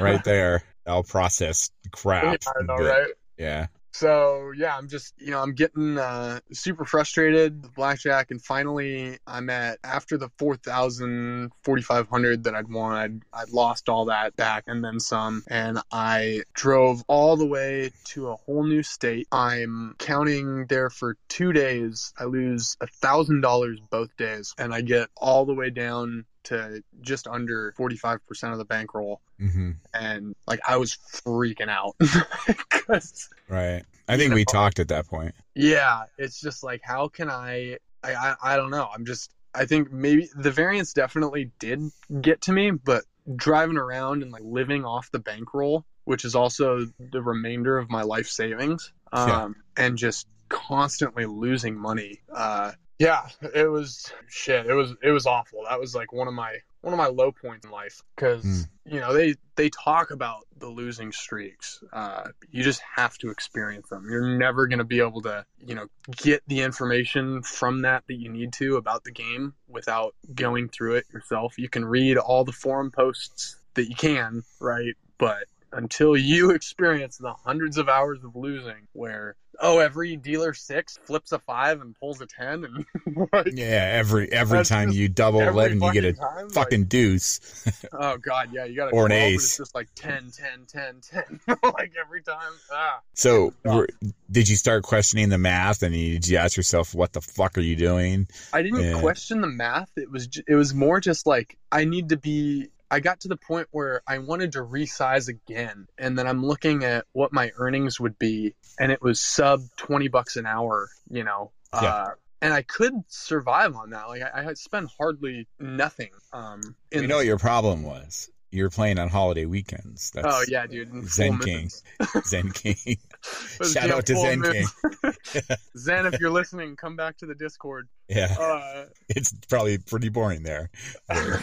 [SPEAKER 6] right there. All processed crap.
[SPEAKER 7] Yeah, I know,
[SPEAKER 6] but-
[SPEAKER 7] right?
[SPEAKER 6] Yeah.
[SPEAKER 7] So yeah, I'm just you know I'm getting uh, super frustrated with blackjack, and finally I'm at after the 4,000, 4,500 that I'd won, I'd I'd lost all that back and then some, and I drove all the way to a whole new state. I'm counting there for two days. I lose a thousand dollars both days, and I get all the way down to just under 45% of the bankroll
[SPEAKER 6] hmm
[SPEAKER 7] and like I was freaking out.
[SPEAKER 6] Right. I think we talked at that point.
[SPEAKER 7] Yeah, it's just like how can I, I I I don't know. I'm just I think maybe the variance definitely did get to me, but driving around and like living off the bankroll, which is also the remainder of my life savings, um,
[SPEAKER 6] Yeah.
[SPEAKER 7] and just constantly losing money. Uh, yeah, it was shit. It was it was awful. That was like one of my one of my low points in life because
[SPEAKER 6] Mm.
[SPEAKER 7] you know they they talk about the losing streaks. Uh, you just have to experience them. You're never gonna be able to you know get the information from that that you need to about the game without going through it yourself. You can read all the forum posts that you can, right? But until you experience the hundreds of hours of losing where oh every dealer six flips a five and pulls a ten and like,
[SPEAKER 6] Yeah, every every time you double eleven, you get a
[SPEAKER 7] fucking time,
[SPEAKER 6] fucking deuce.
[SPEAKER 7] oh god yeah you got
[SPEAKER 6] Or an
[SPEAKER 7] 12, but
[SPEAKER 6] ace.
[SPEAKER 7] it's just like 10 10 10 10 like every time ah
[SPEAKER 6] So, were, did you start questioning the math, and you- did you ask yourself, "What the fuck are you doing?"
[SPEAKER 7] I didn't question the math. It was it was more just like I need to be. I got to the point where I wanted to resize again, and then I'm looking at what my earnings would be, and it was sub twenty bucks an hour. You know,
[SPEAKER 6] Yeah.
[SPEAKER 7] uh, and I could survive on that. Like I, I had spent hardly nothing. Um, in
[SPEAKER 6] You know what your problem was? You're playing on holiday weekends. That's
[SPEAKER 7] oh yeah, dude.
[SPEAKER 6] Zen King. Zen King. Shout out to Zen King.
[SPEAKER 7] Zen, if you're listening, come back to the Discord.
[SPEAKER 6] Yeah,
[SPEAKER 7] Uh,
[SPEAKER 6] it's probably pretty boring there. I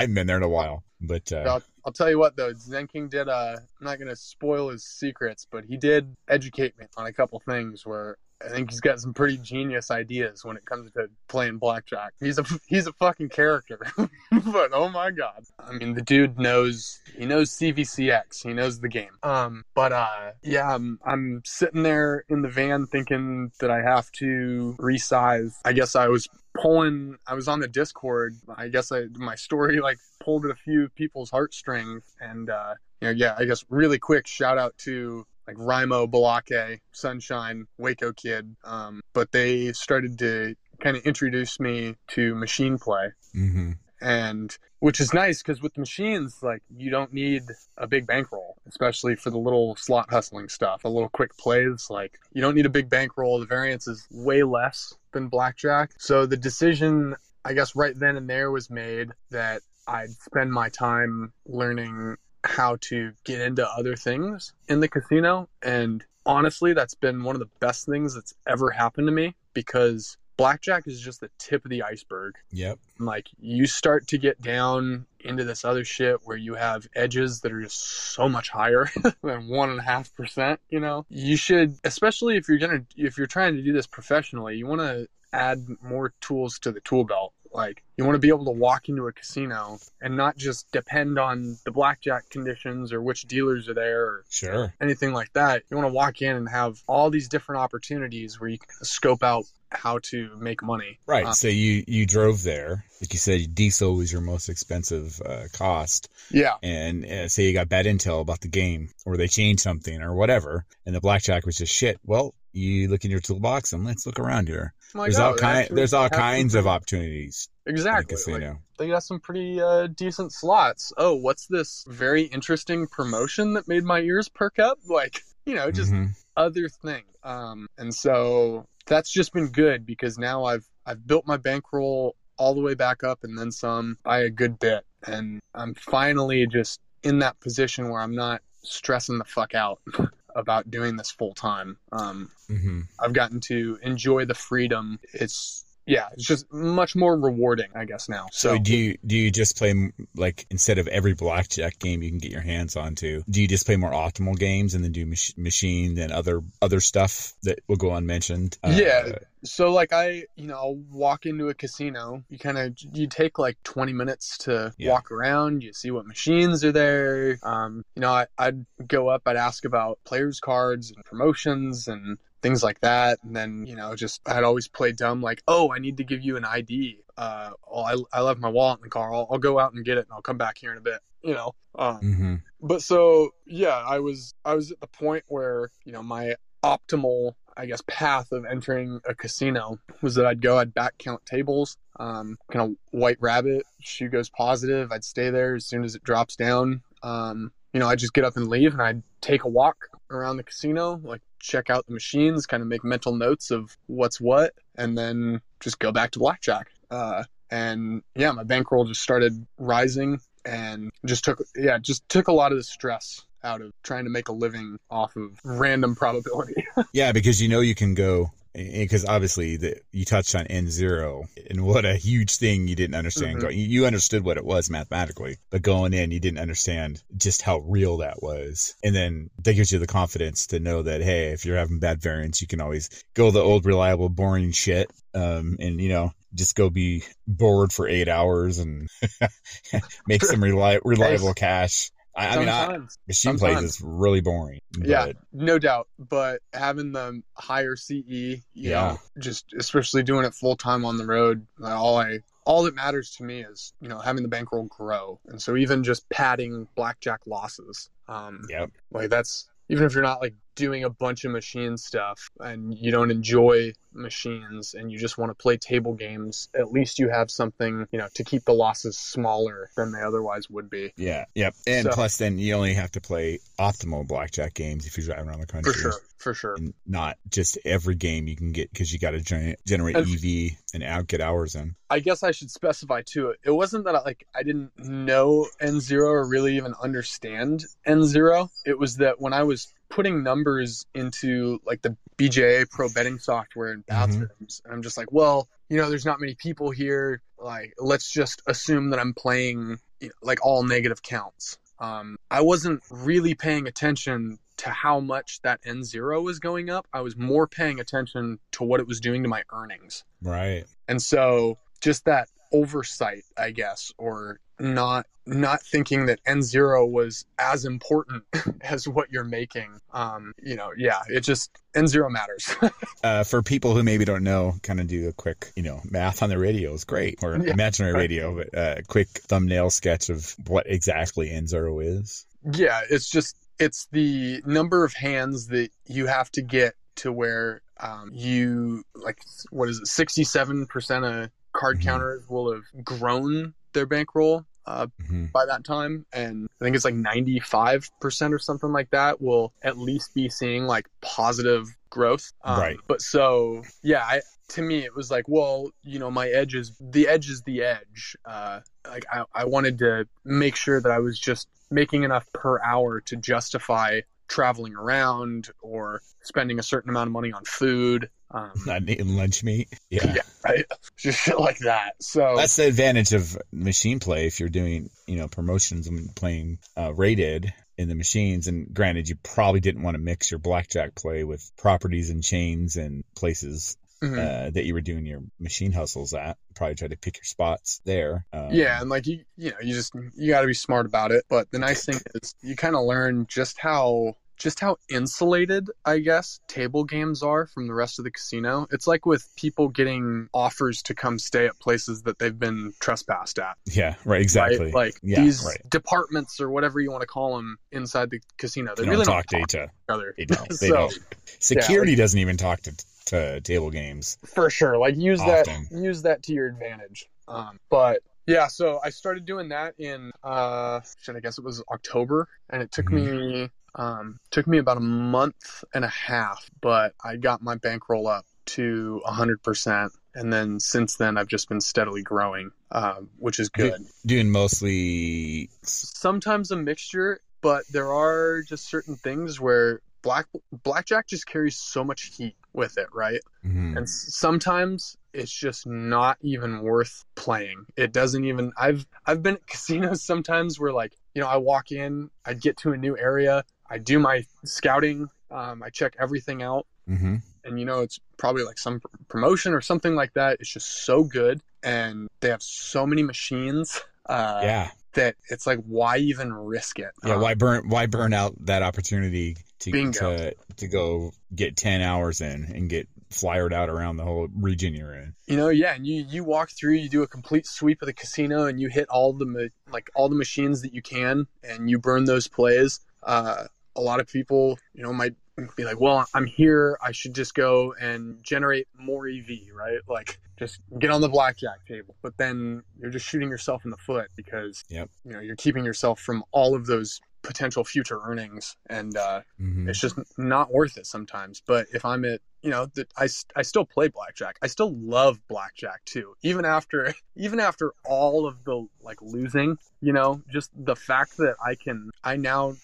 [SPEAKER 6] haven't been there in a while, but uh,
[SPEAKER 7] I'll, I'll tell you what though, Zen King did. Uh, I'm not gonna spoil his secrets, but he did educate me on a couple things where I think he's got some pretty genius ideas when it comes to playing blackjack. He's a he's a fucking character, but oh my god, I mean the dude knows he knows CVCX, he knows the game. Um, but uh, yeah, I'm I'm sitting there in the van thinking that I have to resize. I guess I was pulling i was on the discord i guess i my story like pulled at a few people's heartstrings and uh you know yeah i guess really quick shout out to like Rimo Balake, Sunshine, Waco Kid. Um, but they started to kind of introduce me to machine play.
[SPEAKER 6] hmm
[SPEAKER 7] And which is nice because with machines, like you don't need a big bankroll, especially for the little slot hustling stuff, a little quick plays. Like you don't need a big bankroll. The variance is way less than blackjack. So the decision, I guess, right then and there was made that I'd spend my time learning how to get into other things in the casino. And honestly, that's been one of the best things that's ever happened to me because blackjack is just the tip of the iceberg.
[SPEAKER 6] Yep.
[SPEAKER 7] Like you start to get down into this other shit where you have edges that are just so much higher than one and a half percent, you know? You should especially if you're gonna if you're trying to do this professionally, you wanna add more tools to the tool belt. Like you want to be able to walk into a casino and not just depend on the blackjack conditions or which dealers are there or
[SPEAKER 6] Sure.
[SPEAKER 7] anything like that. You want to walk in and have all these different opportunities where you can scope out how to make money.
[SPEAKER 6] Right.
[SPEAKER 7] Uh,
[SPEAKER 6] so you you drove there, like you said, diesel was your most expensive uh, cost,
[SPEAKER 7] yeah.
[SPEAKER 6] and uh, say you got bad intel about the game, or they changed something, or whatever, and the blackjack was just shit. Well, you look in your toolbox and let's look around here.
[SPEAKER 7] Like,
[SPEAKER 6] there's
[SPEAKER 7] oh,
[SPEAKER 6] all kind. There's all kinds of opportunities.
[SPEAKER 7] Exactly.
[SPEAKER 6] In the casino.
[SPEAKER 7] Like, they got some pretty uh, decent slots. Oh, what's this very interesting promotion that made my ears perk up? Like, you know, just
[SPEAKER 6] Mhm.
[SPEAKER 7] other thing. Um, and so that's just been good because now I've I've built my bankroll all the way back up and then some by a good bit, and I'm finally just in that position where I'm not stressing the fuck out about doing this full time. Um,
[SPEAKER 6] hmm
[SPEAKER 7] I've gotten to enjoy the freedom. It's yeah, it's just much more rewarding, I guess now.
[SPEAKER 6] So
[SPEAKER 7] So,
[SPEAKER 6] do you do you just play like instead of every blackjack game you can get your hands onto? Do you just play more optimal games and then do mach- machine and other other stuff that will go unmentioned? Uh,
[SPEAKER 7] yeah. So like I, you know, I'll walk into a casino. You kind of you take like 20 minutes to
[SPEAKER 6] Yeah.
[SPEAKER 7] walk around. You see what machines are there. Um, you know, I, I'd go up. I'd ask about players' cards and promotions and things like that. And then you know, just I'd always play dumb. Like, oh, I need to give you an ID. Uh, oh, I I left my wallet in the car. I'll, I'll go out and get it, and I'll come back here in a bit. You know. Um,
[SPEAKER 6] hmm
[SPEAKER 7] but so yeah i was i was at the point where you know my optimal i guess path of entering a casino was that i'd go i'd back count tables um kind of white rabbit shoe goes positive i'd stay there as soon as it drops down. Um you know i'd just get up and leave and i'd take a walk around the casino like check out the machines kind of make mental notes of what's what and then just go back to blackjack. Uh and yeah my bankroll just started rising and just took yeah just took a lot of the stress out of trying to make a living off of random probability
[SPEAKER 6] Yeah, because you know you can go because obviously the, you touched on N zero and what a huge thing you didn't understand.
[SPEAKER 7] Mhm.
[SPEAKER 6] You, you understood what it was mathematically, but going in you didn't understand just how real that was. And then that gives you the confidence to know that hey, if you're having bad variance, you can always go the old reliable boring shit. Um, and you know, just go be bored for eight hours and make some reli- reliable cash. I, I mean, I,
[SPEAKER 7] Sometimes.
[SPEAKER 6] machine plays is really boring.
[SPEAKER 7] yeah no doubt but having the higher ce you
[SPEAKER 6] Yeah.
[SPEAKER 7] know just especially doing it full time on the road all i all that matters to me is you know having the bankroll grow and so even just padding blackjack losses um
[SPEAKER 6] Yep.
[SPEAKER 7] like that's even if you're not like doing a bunch of machine stuff and you don't enjoy machines and you just want to play table games at least you have something you know to keep the losses smaller than they otherwise would be
[SPEAKER 6] Yeah, yep. And
[SPEAKER 7] So-
[SPEAKER 6] plus, then you only have to play optimal blackjack games if you're driving around the country.
[SPEAKER 7] for sure for sure
[SPEAKER 6] And not just every game you can get because you got to gener- generate
[SPEAKER 7] And-
[SPEAKER 6] EV and out get hours in.
[SPEAKER 7] I guess I should specify too. It wasn't that I, like I didn't know N zero or really even understand N zero. It was that when I was putting numbers into like the BJA Pro betting software in bathrooms, and I'm just like, well, you know, there's not many people here. Like, let's just assume that I'm playing you know, like all negative counts. Um, I wasn't really paying attention to how much that N zero was going up. I was more paying attention to what it was doing to my earnings.
[SPEAKER 6] Right.
[SPEAKER 7] And so just that oversight, I guess, or not not thinking that N zero was as important as what you're making. Um, you know, yeah, it just N zero matters.
[SPEAKER 6] Uh, for people who maybe don't know, kind of do a quick, you know, math on the radio is great, or
[SPEAKER 7] Yeah.
[SPEAKER 6] imaginary radio, but uh, a quick thumbnail sketch of what exactly N zero is.
[SPEAKER 7] yeah, it's just it's the number of hands that you have to get to where um, you like what is it, sixty seven percent of card
[SPEAKER 6] Mhm.
[SPEAKER 7] counters will have grown their bankroll uh,
[SPEAKER 6] Mhm.
[SPEAKER 7] by that time and i think it's like 95% or something like that will at least be seeing like positive growth Um,
[SPEAKER 6] Right.
[SPEAKER 7] but so yeah I, to me it was like well you know my edge is the edge is the edge uh, like I, I wanted to make sure that i was just making enough per hour to justify traveling around or spending a certain amount of money on food um,
[SPEAKER 6] Not eating lunch meat. Yeah.
[SPEAKER 7] yeah right? just shit like that so
[SPEAKER 6] That's the advantage of machine play if you're doing, you know, promotions and playing uh, rated in the machines. And granted, you probably didn't want to mix your blackjack play with properties and chains and places
[SPEAKER 7] Mhm.
[SPEAKER 6] uh, that you were doing your machine hustles at. Probably try to pick your spots there. Um,
[SPEAKER 7] yeah and like you you know you just you got to be smart about it but the nice thing is you kind of learn just how just how insulated i guess table games are from the rest of the casino it's like with people getting offers to come stay at places that they've been trespassed at
[SPEAKER 6] Yeah. Right. Exactly.
[SPEAKER 7] right? like
[SPEAKER 6] yeah.
[SPEAKER 7] these
[SPEAKER 6] right.
[SPEAKER 7] departments or whatever you want to call them inside the casino they
[SPEAKER 6] They
[SPEAKER 7] really
[SPEAKER 6] don't
[SPEAKER 7] don't
[SPEAKER 6] talk to each other.
[SPEAKER 7] to each other
[SPEAKER 6] They don't. They
[SPEAKER 7] so
[SPEAKER 6] don't. Security doesn't even talk to, to table games.
[SPEAKER 7] for sure like use
[SPEAKER 6] Often.
[SPEAKER 7] that use that to your advantage um but yeah so i started doing that in uh should i guess it was october and it took me um took me about a month and a half but i got my bankroll up to 100% and then since then I've just been steadily growing, um, which is good.
[SPEAKER 6] Doing mostly
[SPEAKER 7] Sometimes a mixture, but there are just certain things where black blackjack just carries so much heat with it, right?
[SPEAKER 6] Mhm.
[SPEAKER 7] And sometimes it's just not even worth playing. It doesn't even I've I've been at casinos sometimes where like, you know, I walk in, I get to a new area, I do my scouting, um, I check everything out
[SPEAKER 6] Mhm.
[SPEAKER 7] and you know it's probably like some pr- promotion or something like that. It's just so good and they have so many machines uh
[SPEAKER 6] yeah.
[SPEAKER 7] that it's like why even risk it?
[SPEAKER 6] Yeah,
[SPEAKER 7] Um,
[SPEAKER 6] why burn why burn out that opportunity to
[SPEAKER 7] Bingo.
[SPEAKER 6] to to go get 10 hours in and get flyered out around the whole region you're in.
[SPEAKER 7] You know, yeah, and you you walk through, you do a complete sweep of the casino, and you hit all the ma- like all the machines that you can, and you burn those plays. Uh, a lot of people, you know, might be like, "Well, I'm here. I should just go and generate more EV, right? Like, just get on the blackjack table." But then you're just shooting yourself in the foot because
[SPEAKER 6] Yep.
[SPEAKER 7] you know you're keeping yourself from all of those potential future earnings, and uh,
[SPEAKER 6] Mhm.
[SPEAKER 7] it's just not worth it sometimes. But if I'm at, you know, that I still play blackjack. I still love blackjack too, even after even after all of the like losing. You know, just the fact that I can, I now,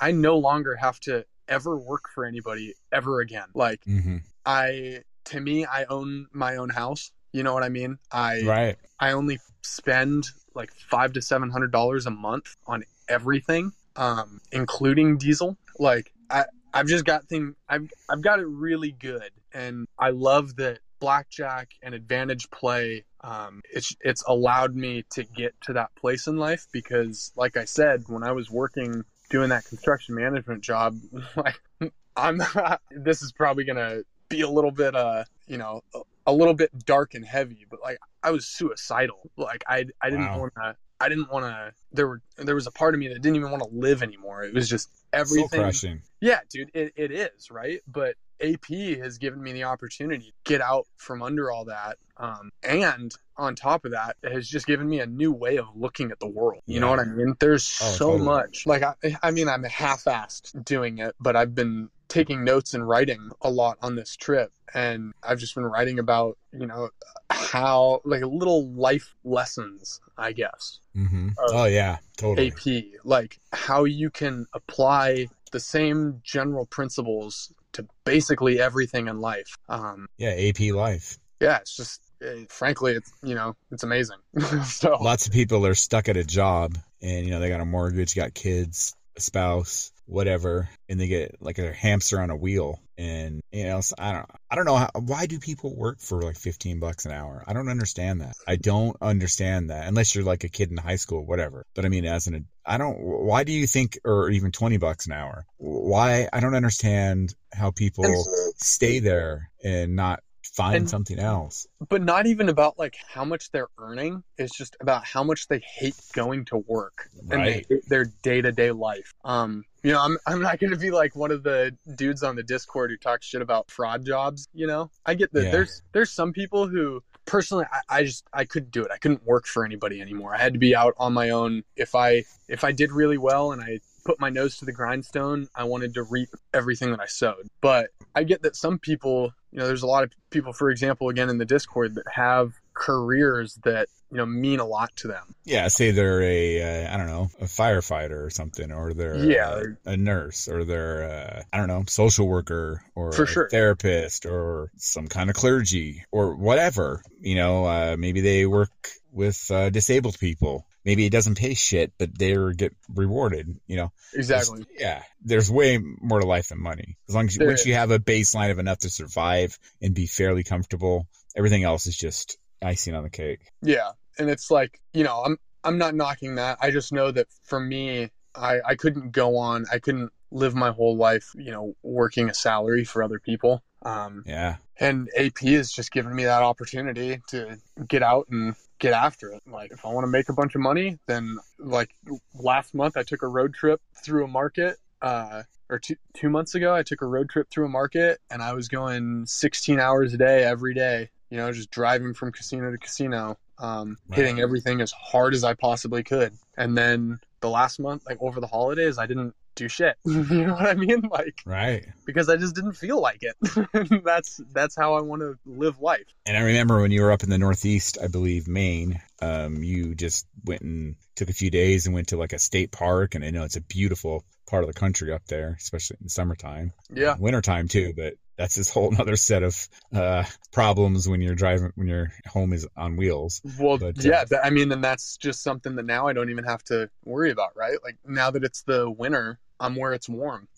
[SPEAKER 7] I no longer have to ever work for anybody ever again. Like
[SPEAKER 6] Mhm.
[SPEAKER 7] I, to me, I own my own house. You know what I mean? I
[SPEAKER 6] Right.
[SPEAKER 7] I only spend like five to seven hundred dollars a month on everything, um, including diesel. Like I, I've just got thing. I've I've got it really good, and I love that blackjack and advantage play. Um, it's it's allowed me to get to that place in life because, like I said, when I was working doing that construction management job, like I'm this is probably gonna be a little bit uh you know a, a little bit dark and heavy but like I was suicidal like I I didn't
[SPEAKER 6] Wow.
[SPEAKER 7] want to I didn't want to there were there was a part of me that didn't even want to live anymore. It was just
[SPEAKER 6] Soul
[SPEAKER 7] everything
[SPEAKER 6] crushing.
[SPEAKER 7] yeah dude it, it is right? But AP has given me the opportunity to get out from under all that um and on top of that it has just given me a new way of looking at the world. You know what I mean? There's
[SPEAKER 6] Oh,
[SPEAKER 7] so
[SPEAKER 6] totally.
[SPEAKER 7] much. Like I, I mean i'm half-assed doing it but i've been taking notes and writing a lot on this trip and i've just been writing about you know how like little life lessons i guess mm-hmm.
[SPEAKER 6] Oh yeah, totally.
[SPEAKER 7] ap like how you can apply the same general principles to basically everything in life um
[SPEAKER 6] Yeah, AP life.
[SPEAKER 7] yeah it's just eh, frankly it's you know it's amazing so
[SPEAKER 6] Lots of people are stuck at a job and you know they got a mortgage, got kids, a spouse, whatever, and they get like a hamster on a wheel. And you know, I don't, I don't know how, why do people work for like fifteen bucks an hour? I don't understand that. I don't understand that unless you're like a kid in high school, whatever. But I mean, as an, I don't. Why do you think, or even twenty bucks an hour? Why? I don't understand how people stay there and not find
[SPEAKER 7] And-
[SPEAKER 6] something else.
[SPEAKER 7] but not even about like how much they're earning. It's just about how much they hate going to work and they their day-to-day life. Um you know i'm, I'm not going to be like one of the dudes on the discord who talks shit about fraud jobs you know? I get that
[SPEAKER 6] Yeah.
[SPEAKER 7] there's there's some people who personally I, I just i couldn't do it. I couldn't work for anybody anymore. I had to be out on my own. If i if i did really well and i put my nose to the grindstone i wanted to reap everything that i sowed but i get that some people you know there's a lot of people for example again in the discord that have careers that you know mean a lot to them
[SPEAKER 6] Yeah, say they're a uh, I don't know a firefighter or something, or they're
[SPEAKER 7] Yeah.
[SPEAKER 6] a, a nurse, or they're uh, I don't know social worker, or
[SPEAKER 7] For sure.
[SPEAKER 6] therapist, or some kind of clergy, or whatever. You know, uh, maybe they work with uh, disabled people. Maybe it doesn't pay shit, but they're get rewarded. You know,
[SPEAKER 7] exactly
[SPEAKER 6] There's- yeah, there's way more to life than money. As long as you,
[SPEAKER 7] There
[SPEAKER 6] once you have a baseline of enough to survive and be fairly comfortable, everything else is just icing on the cake.
[SPEAKER 7] Yeah, and it's like you know, I'm I'm not knocking that. I just know that for me, I I couldn't go on. I couldn't live my whole life, you know, working a salary for other people. Um,
[SPEAKER 6] Yeah.
[SPEAKER 7] and AP has just given me that opportunity to get out and get after it. Like, if I want to make a bunch of money, then like last month, I took a road trip through a market. Uh, or two two months ago, I took a road trip through a market, and I was going 16 hours a day every day. You know, just driving from casino to casino, um,
[SPEAKER 6] Right.
[SPEAKER 7] hitting everything as hard as I possibly could. And then the last month, like over the holidays, I didn't do shit. you know what I mean? Like
[SPEAKER 6] Right.
[SPEAKER 7] because I just didn't feel like it. that's that's how I want to live life.
[SPEAKER 6] And I remember when you were up in the Northeast, I believe Maine, um, you just went and took a few days and went to like a state park. And I know it's a beautiful part of the country up there, especially in the summertime.
[SPEAKER 7] Yeah.
[SPEAKER 6] Wintertime too, but that's this whole other set of uh, problems when you're driving, when your home is on wheels.
[SPEAKER 7] Well,
[SPEAKER 6] But, uh,
[SPEAKER 7] yeah, that, I mean, and that's just something that now I don't even have to worry about, right? Like now that it's the winter, I'm where it's warm,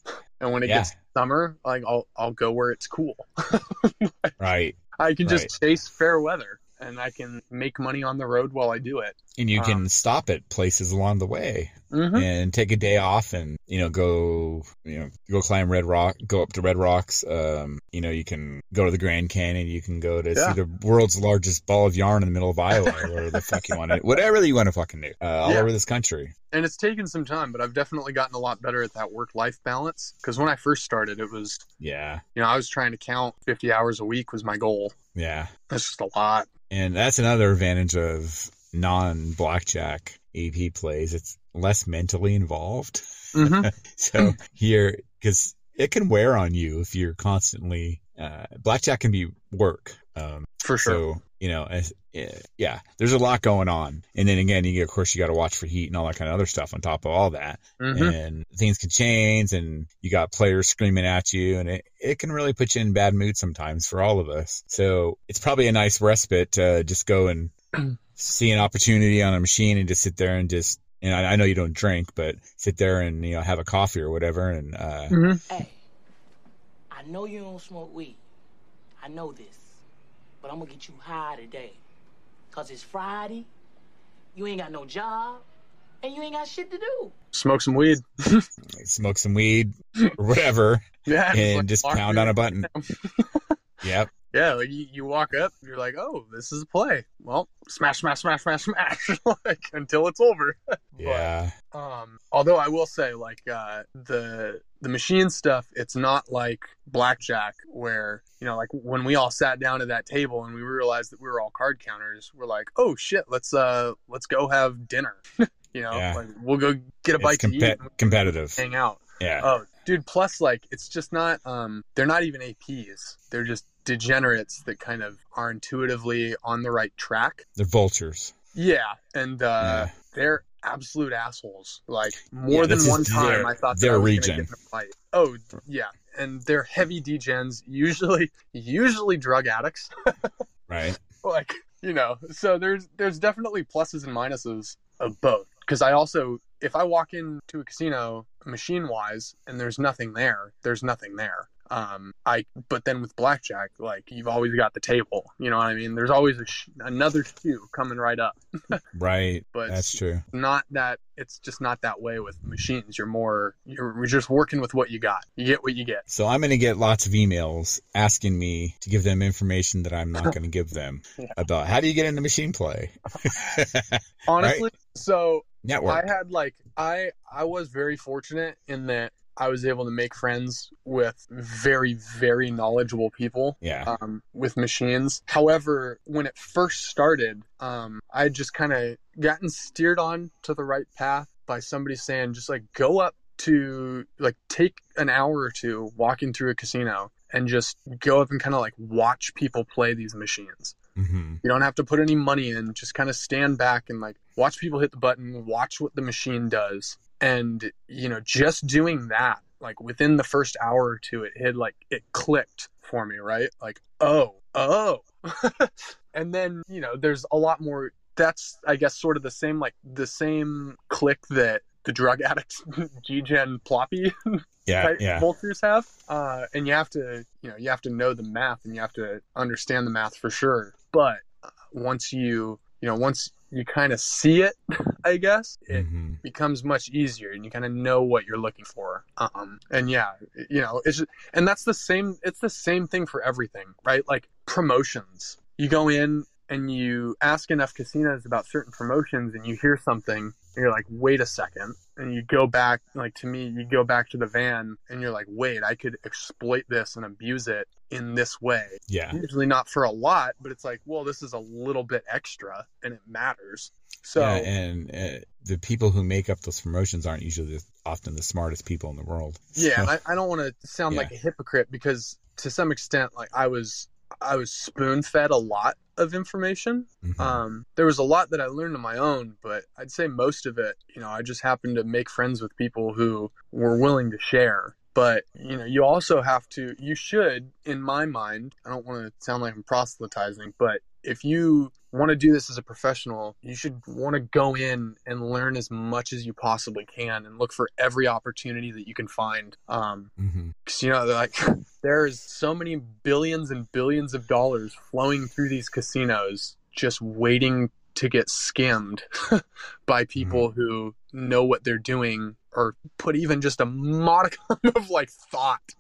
[SPEAKER 7] and when it
[SPEAKER 6] Yeah.
[SPEAKER 7] gets summer, like I'll I'll go where it's cool.
[SPEAKER 6] Right.
[SPEAKER 7] I can just
[SPEAKER 6] Right.
[SPEAKER 7] chase fair weather, and I can make money on the road while I do it.
[SPEAKER 6] And you can
[SPEAKER 7] Um,
[SPEAKER 6] stop at places along the way
[SPEAKER 7] Mhm.
[SPEAKER 6] and take a day off and, you know, go, you know, go climb Red Rock, go up to Red Rocks. Um, you know, you can go to the Grand Canyon. You can go to
[SPEAKER 7] Yeah.
[SPEAKER 6] see the world's largest ball of yarn in the middle of Iowa or whatever the fuck you want to, whatever you want to fucking do, uh, all
[SPEAKER 7] Yeah.
[SPEAKER 6] over this country.
[SPEAKER 7] And it's taken some time, but I've definitely gotten a lot better at that work life balance. Because when I first started, it was
[SPEAKER 6] Yeah.
[SPEAKER 7] you know I was trying to count 50 hours a week was my goal.
[SPEAKER 6] Yeah.
[SPEAKER 7] That's just a lot.
[SPEAKER 6] And that's another advantage of non blackjack AP plays. It's less mentally involved.
[SPEAKER 7] Mhm.
[SPEAKER 6] so here, because it can wear on you if you're constantly, uh, blackjack can be work. Um,
[SPEAKER 7] For sure.
[SPEAKER 6] So, you know, as, yeah, yeah, there's a lot going on. And then again, you, of course, you got to watch for heat and all that kind of other stuff on top of all that.
[SPEAKER 7] Mhm.
[SPEAKER 6] And things can change and you got players screaming at you and it, it can really put you in bad mood sometimes for all of us. So it's probably a nice respite to just go and see an opportunity on a machine and just sit there and just, and I, I know you don't drink, but sit there and, you know, have a coffee or whatever. And, uh,
[SPEAKER 13] Hey, I know you don't smoke weed. I know this. But I'm gonna get you high today. Cause it's Friday, you ain't got no job, and you ain't got shit to do.
[SPEAKER 7] Smoke some weed.
[SPEAKER 6] smoke some weed or whatever
[SPEAKER 7] Yeah,
[SPEAKER 6] and
[SPEAKER 7] like
[SPEAKER 6] just pound on a button. yep.
[SPEAKER 7] Yeah, like you, you walk up, you're like, oh, this is a play. Well, smash, smash, smash, smash, smash, like until it's over.
[SPEAKER 6] Yeah.
[SPEAKER 7] Um, although I will say, like uh, the the machine stuff, it's not like blackjack, where you know, like when we all sat down at that table and we realized that we were all card counters, we're like, oh shit, let's uh let's go have dinner. you know,
[SPEAKER 6] Yeah.
[SPEAKER 7] like we'll go get a
[SPEAKER 6] It's
[SPEAKER 7] bite to eat, and
[SPEAKER 6] competitive.
[SPEAKER 7] hang out.
[SPEAKER 6] Yeah.
[SPEAKER 7] Oh, dude. Plus, like, it's just not. Um, they're not even APs. They're just degenerates that kind of are intuitively on the right track.
[SPEAKER 6] They're vultures.
[SPEAKER 7] Yeah, and uh, they're absolute assholes. Like more
[SPEAKER 6] Yeah,
[SPEAKER 7] than one time,
[SPEAKER 6] their-
[SPEAKER 7] I thought that
[SPEAKER 6] their
[SPEAKER 7] I
[SPEAKER 6] region.
[SPEAKER 7] gonna get in a fight. Oh yeah, and they're heavy degens. Usually, usually drug addicts.
[SPEAKER 6] Right.
[SPEAKER 7] like you know so there's there's definitely pluses and minuses of both because i also if i walk into a casino machine wise and there's nothing there there's nothing there um i but then with blackjack like you've always got the table you know what i mean there's always a sh- another shoe coming right up
[SPEAKER 6] Right.
[SPEAKER 7] But
[SPEAKER 6] that's true.
[SPEAKER 7] not that it's just not that way with machines you're more you're, you're just working with what you got you get what you get
[SPEAKER 6] So I'm going to get lots of emails asking me to give them information that I'm not going to give them
[SPEAKER 7] Yeah.
[SPEAKER 6] about how do you get into machine play?
[SPEAKER 7] honestly
[SPEAKER 6] Right?
[SPEAKER 7] so
[SPEAKER 6] Network.
[SPEAKER 7] i had like i i was very fortunate in that i was able to make friends with very very knowledgeable people
[SPEAKER 6] Yeah.
[SPEAKER 7] um, with machines however when it first started um, i had just kind of gotten steered on to the right path by somebody saying just like go up to like take an hour or two walking through a casino and just go up and kind of like watch people play these machines
[SPEAKER 6] hmm
[SPEAKER 7] you don't have to put any money in. Just kind of stand back and like watch people hit the button, watch what the machine does. And, you know, just doing that, like within the first hour or two, it hit like it clicked for me, right? Like, oh, oh. and then, you know, there's a lot more. That's, I guess, sort of the same, like the same click that the drug addicts, G-Gen Ploppy
[SPEAKER 6] Yeah.
[SPEAKER 7] type
[SPEAKER 6] Yeah.
[SPEAKER 7] vultures have. Uh, and you have to, you know, you have to know the math and you have to understand the math for sure. But uh, once you, you know, once you kind of see it, I guess it
[SPEAKER 6] Mm-hmm.
[SPEAKER 7] becomes much easier and you kind of know what you're looking for. Um, and yeah, you know, it's just, and that's the same. It's the same thing for everything, right? Like promotions. You go in and you ask enough casinos about certain promotions and you hear something and you're like, wait a second. And you go back, like to me, you go back to the van and you're like, wait, I could exploit this and abuse it in this way.
[SPEAKER 6] Yeah.
[SPEAKER 7] Usually not for a lot, but it's like, well, this is a little bit extra and it matters. So
[SPEAKER 6] yeah, and uh, the people who make up those promotions aren't usually the, often the smartest people in the world.
[SPEAKER 7] yeah,
[SPEAKER 6] So-
[SPEAKER 7] and I, I don't want to sound
[SPEAKER 6] Yeah.
[SPEAKER 7] like a hypocrite because to some extent, like I was, I was spoon fed a lot of information.
[SPEAKER 6] Mhm.
[SPEAKER 7] Um, there was a lot that I learned on my own, but I'd say most of it, you know, I just happened to make friends with people who were willing to share. But you know, you also have to. You should, in my mind, I don't want to sound like I'm proselytizing, but if you want to do this as a professional, you should want to go in and learn as much as you possibly can and look for every opportunity that you can find. Um,
[SPEAKER 6] Mhm.
[SPEAKER 7] because you know, like there's so many billions and billions of dollars flowing through these casinos, just waiting to get skimmed by people who know what they're doing or put even just a modicum of like thought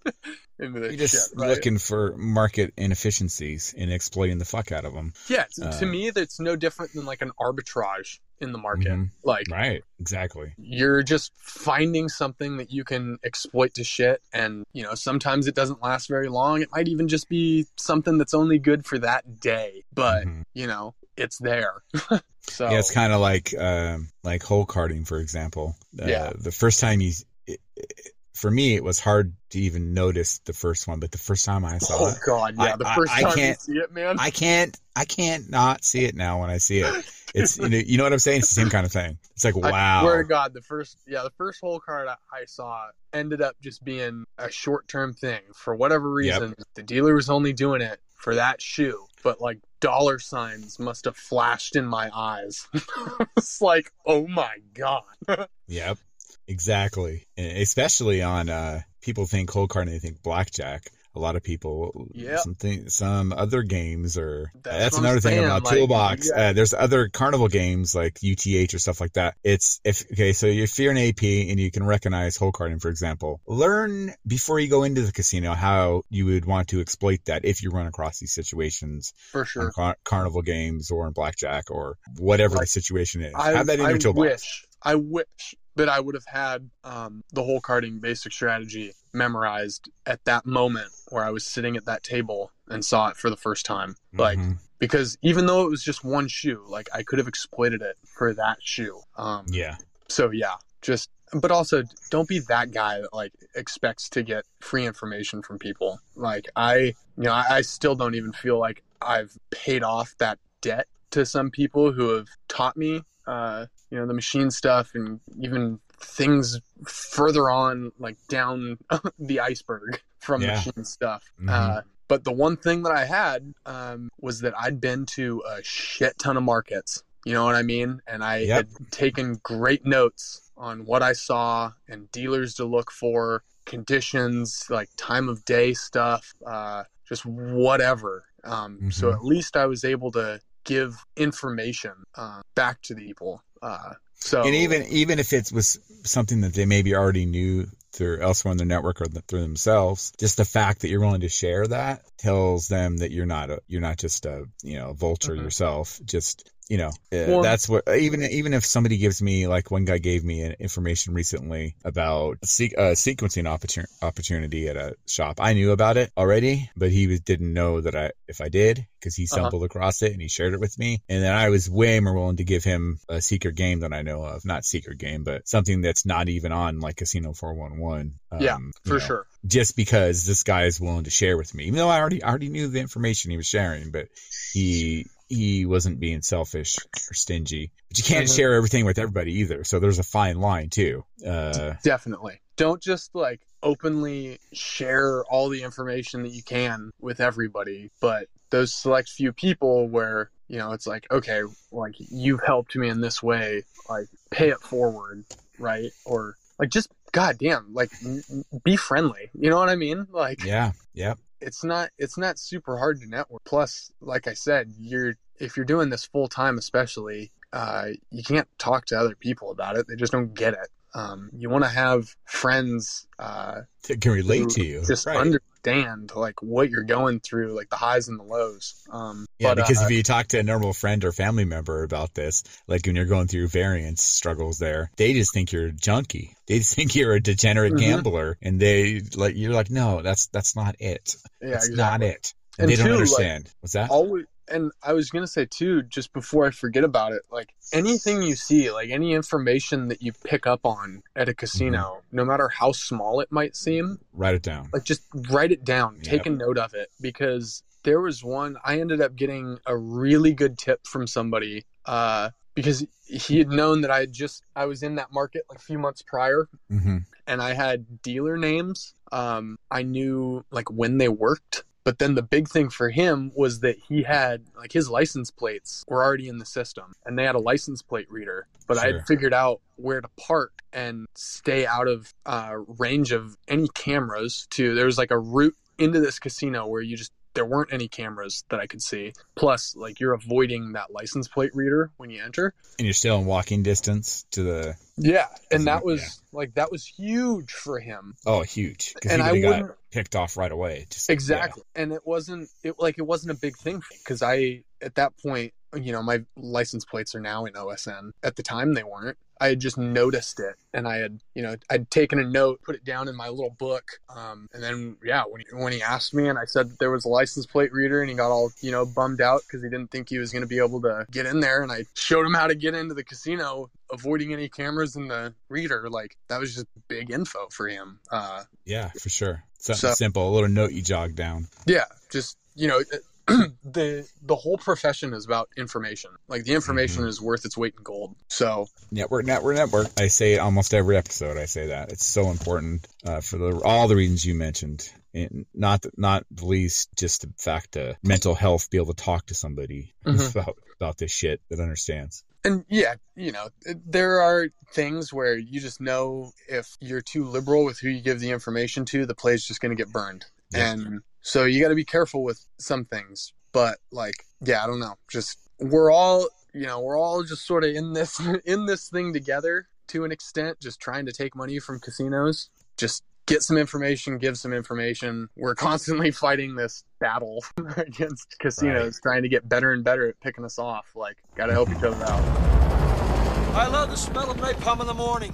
[SPEAKER 7] into this
[SPEAKER 6] You're just
[SPEAKER 7] shit. Right?
[SPEAKER 6] looking for market inefficiencies and exploiting the fuck out of them.
[SPEAKER 7] yeah, to, to
[SPEAKER 6] uh,
[SPEAKER 7] me, that's no different than like an arbitrage in the market.
[SPEAKER 6] Mhm.
[SPEAKER 7] Like,
[SPEAKER 6] Right, exactly.
[SPEAKER 7] you're just finding something that you can exploit to shit and you know sometimes it doesn't last very long it might even just be something that's only good for that day but you know it's there so
[SPEAKER 6] Mm-hmm. Yeah, it's kind of like um, like hole carding, for example. Uh,
[SPEAKER 7] Yeah.
[SPEAKER 6] The first time you, it, it- for me, it was hard to even notice the first one, but the first time I saw
[SPEAKER 7] oh
[SPEAKER 6] it, oh
[SPEAKER 7] god yeah
[SPEAKER 6] I-
[SPEAKER 7] the
[SPEAKER 6] I-
[SPEAKER 7] first
[SPEAKER 6] I
[SPEAKER 7] time
[SPEAKER 6] can't-
[SPEAKER 7] you see it man
[SPEAKER 6] I can't, I can't not see it now when I see it. It's you know, you know what I'm saying. It's the same kind of thing. It's like wow.
[SPEAKER 7] I swear to God, the first yeah, the first hole card I, I saw ended up just being a short term thing. For whatever reason, the dealer was only doing it for that shoe. But like dollar signs must have flashed in my eyes. it's like, oh my god.
[SPEAKER 6] Yep, exactly. And especially on uh, people think hole and they think blackjack. A lot of people,
[SPEAKER 7] Yep.
[SPEAKER 6] something, some other games, or
[SPEAKER 7] That's
[SPEAKER 6] that's, another thing
[SPEAKER 7] saying,
[SPEAKER 6] about
[SPEAKER 7] like,
[SPEAKER 6] Toolbox.
[SPEAKER 7] yeah.
[SPEAKER 6] Uh, there's other carnival games like UTH or stuff like that. It's if okay, so if you're an AP and you can recognize hole carding, for example, learn before you go into the casino how you would want to exploit that if you run across these situations
[SPEAKER 7] For sure.
[SPEAKER 6] car- carnival games or in blackjack or whatever the situation is.
[SPEAKER 7] I,
[SPEAKER 6] have that in
[SPEAKER 7] I
[SPEAKER 6] your toolbox.
[SPEAKER 7] wish, I wish that I would have had um, the hole carding basic strategy memorized at that moment where I was sitting at that table and saw it for the first time. Like,
[SPEAKER 6] Mhm.
[SPEAKER 7] because even though it was just one shoe, like I could have exploited it for that shoe. Um,
[SPEAKER 6] Yeah.
[SPEAKER 7] So yeah, just but also don't be that guy that like expects to get free information from people. Like I, you know, I, I still don't even feel like I've paid off that debt to some people who have taught me, uh, you know, the machine stuff and even things further on, like down the iceberg from
[SPEAKER 6] Yeah.
[SPEAKER 7] machine stuff.
[SPEAKER 6] Mhm.
[SPEAKER 7] Uh, but the one thing that I had um, was that I'd been to a shit ton of markets. You know what I mean? And I
[SPEAKER 6] Yep.
[SPEAKER 7] had taken great notes on what I saw and dealers to look for, conditions, like time of day stuff, uh, just whatever. Um, So
[SPEAKER 6] Mhm.
[SPEAKER 7] at least I was able to give information uh, back to the people. Uh, so
[SPEAKER 6] and even even if it was something that they maybe already knew through elsewhere in their network or th- through themselves, just the fact that you're willing to share that tells them that you're not a you're not just a you know a vulture
[SPEAKER 7] Mhm.
[SPEAKER 6] yourself. Just you know uh,
[SPEAKER 7] Well-
[SPEAKER 6] that's what even even if somebody gives me like one guy gave me an information recently about a, a sequencing opportun- opportunity at a shop. I knew about it already, but he was, didn't know that I if I did because he
[SPEAKER 7] Uh-huh.
[SPEAKER 6] stumbled across it and he shared it with me. And then I was way more willing to give him a secret game that I know of. Not secret game, but something that's not even on like Casino 411.
[SPEAKER 7] yeah,
[SPEAKER 6] um,
[SPEAKER 7] for
[SPEAKER 6] know,
[SPEAKER 7] sure.
[SPEAKER 6] Just because this guy is willing to share with me, even though I already I already knew the information he was sharing, but he he wasn't being selfish or stingy. But you can't
[SPEAKER 7] Mhm.
[SPEAKER 6] share everything with everybody either. So there's a fine line too. Uh,
[SPEAKER 7] Definitely. Don't just like openly share all the information that you can with everybody, but those select few people where, you know, it's like, okay, like you've helped me in this way, like pay it forward, right? Or like just goddamn, like be friendly. You know what I mean? Like
[SPEAKER 6] yeah. Yep.
[SPEAKER 7] It's not it's not super hard to network. Plus, like I said, you're if you're doing this full time, especially, uh, you can't talk to other people about it. They just don't get it. Um, you want to have friends uh,
[SPEAKER 6] That can relate to you.
[SPEAKER 7] just
[SPEAKER 6] Right.
[SPEAKER 7] Understand like what you're going through, like the highs and the lows. Um,
[SPEAKER 6] Yeah,
[SPEAKER 7] but,
[SPEAKER 6] because
[SPEAKER 7] uh,
[SPEAKER 6] if you talk to a normal friend or family member about this, like when you're going through variance struggles there, they just think you're a junkie. They just think you're a degenerate
[SPEAKER 7] Mhm.
[SPEAKER 6] gambler and they like you're like, no, that's that's not it.
[SPEAKER 7] yeah,
[SPEAKER 6] That's
[SPEAKER 7] exactly.
[SPEAKER 6] not it. And,
[SPEAKER 7] And
[SPEAKER 6] they don't
[SPEAKER 7] two, like,
[SPEAKER 6] understand. What's that?
[SPEAKER 7] always and I was gonna say too, just before I forget about it, like anything you see, like any information that you pick up on at a casino,
[SPEAKER 6] Mm-hmm.
[SPEAKER 7] no matter how small it might seem,
[SPEAKER 6] Write it down.
[SPEAKER 7] like just write it down, take a note of it, because there was one I ended up getting a really good tip from somebody, uh, because he had known that I had just I was in that market like a few months prior,
[SPEAKER 6] Mm-hmm.
[SPEAKER 7] and I had dealer names. Um, I knew like when they worked. But then the big thing for him was that he had like his license plates were already in the system and they had a license plate reader. But I had figured out where to park and stay out of uh, range of any cameras to there was like a route into this casino where you just there weren't any cameras that I could see. Plus, like you're avoiding that license plate reader when you enter.
[SPEAKER 6] And you're still in walking distance to the.
[SPEAKER 7] Yeah, and that
[SPEAKER 6] Yeah.
[SPEAKER 7] was like that was huge for him.
[SPEAKER 6] Oh, huge.
[SPEAKER 7] And I
[SPEAKER 6] got
[SPEAKER 7] wouldn't-
[SPEAKER 6] picked off right away. Just,
[SPEAKER 7] exactly and it wasn't it like it wasn't a big thing because i at that point you know my license plates are now in OSN at the time they weren't i had just noticed it and i had you know i'd taken a note put it down in my little book um, and then yeah when he, when he asked me and i said that there was a license plate reader and he got all you know bummed out because he didn't think he was going to be able to get in there and i showed him how to get into the casino avoiding any cameras in the reader like that was just big info for him uh,
[SPEAKER 6] Yeah, for sure. Something
[SPEAKER 7] So-
[SPEAKER 6] simple, a little note you jog down.
[SPEAKER 7] yeah just you know the the whole profession is about information like the information is worth its weight in gold so
[SPEAKER 6] Network, network, network. I say it almost every episode. I say that it's so important uh, for the, all the reasons you mentioned. And not not the least, just the fact uh, mental health, be able to talk to somebody
[SPEAKER 7] Mhm.
[SPEAKER 6] about about this shit that understands.
[SPEAKER 7] And yeah you know there are things where you just know if you're too liberal with who you give the information to the play's just going to get burned.
[SPEAKER 6] Yeah.
[SPEAKER 7] and so you got to be careful with some things but like yeah i don't know. Just we're all you know we're all just sort of in this in this thing together to an extent just trying to take money from casinos. Just get some information give some information. We're constantly fighting this battle against casinos trying to get better and better at picking us off. Like gotta help each other out.
[SPEAKER 14] I love the smell of napalm in the morning.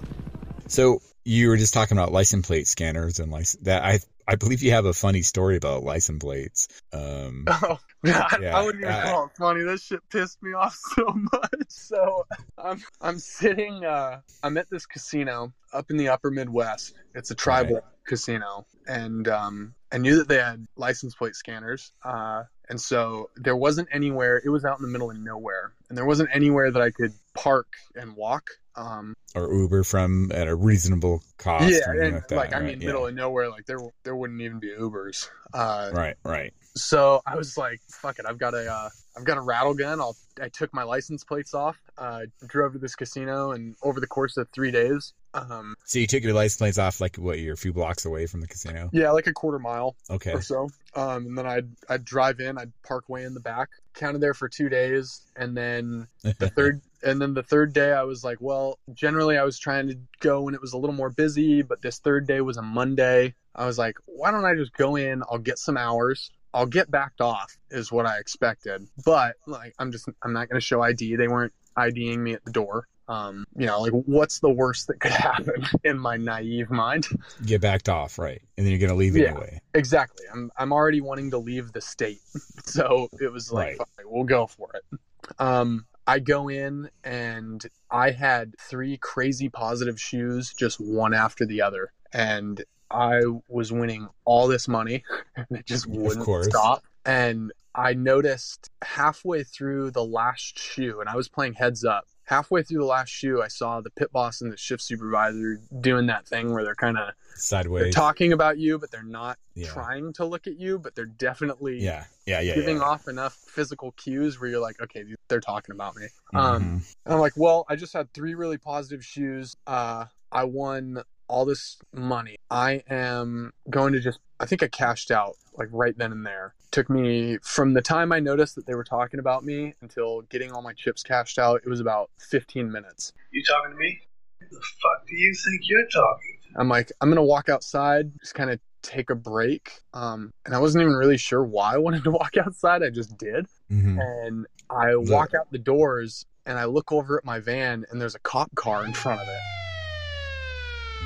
[SPEAKER 6] So you were just talking about license plate scanners and license that I I believe you have a funny story about license plates. Um,
[SPEAKER 7] Oh, I,
[SPEAKER 6] Yeah,
[SPEAKER 7] I wouldn't even call it funny. This shit pissed me off so much. So I'm I'm sitting. Uh, I'm at this casino up in the Upper Midwest. It's a tribal casino, and um, I knew that they had license plate scanners. Uh, and so there wasn't anywhere. It was out in the middle of nowhere, and there wasn't anywhere that I could park and walk. Um,
[SPEAKER 6] or Uber from at a reasonable cost.
[SPEAKER 7] yeah, and
[SPEAKER 6] like, that,
[SPEAKER 7] like I
[SPEAKER 6] right?
[SPEAKER 7] mean,
[SPEAKER 6] Yeah.
[SPEAKER 7] middle of nowhere. Like there there wouldn't even be Ubers. Uh,
[SPEAKER 6] Right, right.
[SPEAKER 7] so I was like, "Fuck it! I've got a, uh, I've got a rattle gun. I'll." I took my license plates off, uh, drove to this casino, and over the course of three days, um,
[SPEAKER 6] So you took your license plates off like what? You're a few blocks away from the casino.
[SPEAKER 7] yeah, like a quarter mile
[SPEAKER 6] Okay.
[SPEAKER 7] or so. Um, and then I'd I'd drive in, I'd park way in the back, counted there for two days, and then the third and then the third day I was like, well, generally I was trying to go when it was a little more busy, but this third day was a Monday. I was like, why don't I just go in? I'll get some hours. I'll get backed off is what I expected. But like I'm just I'm not gonna show ID. They weren't IDing me at the door. Um, you know, like what's the worst that could happen in my naive mind?
[SPEAKER 6] Get backed off, right? And then you're gonna leave
[SPEAKER 7] Yeah.
[SPEAKER 6] anyway.
[SPEAKER 7] Exactly. I'm I'm already wanting to leave the state. So it was like,
[SPEAKER 6] Right.
[SPEAKER 7] "Fuck we'll go for it. Um I go in and I had three crazy positive shoes, just one after the other. And I was winning all this money and it just wouldn't stop. And I noticed halfway through the last shoe, and I was playing heads up. Halfway through the last shoe, I saw the pit boss and the shift supervisor doing that thing where they're kind of they're
[SPEAKER 6] Sideways.
[SPEAKER 7] talking about you, but they're not
[SPEAKER 6] Yeah.
[SPEAKER 7] trying to look at you, but they're definitely
[SPEAKER 6] Yeah, yeah, yeah,
[SPEAKER 7] giving
[SPEAKER 6] yeah.
[SPEAKER 7] off enough physical cues where you're like, okay, they're talking about me.
[SPEAKER 6] Mm-hmm.
[SPEAKER 7] Um, and I'm like, well, I just had three really positive shoes. Uh, I won all this money. I am going to just, I think I cashed out like right then and there. Took me from the time I noticed that they were talking about me until getting all my chips cashed out. It was about 15 minutes.
[SPEAKER 15] You talking to me? Who the fuck do you think you're talking?
[SPEAKER 7] I'm like, I'm gonna walk outside, just kind of take a break. Um, and I wasn't even really sure why I wanted to walk outside. I just did.
[SPEAKER 6] Mhm.
[SPEAKER 7] And I walk out the doors and I look over at my van and there's a cop car in front of it.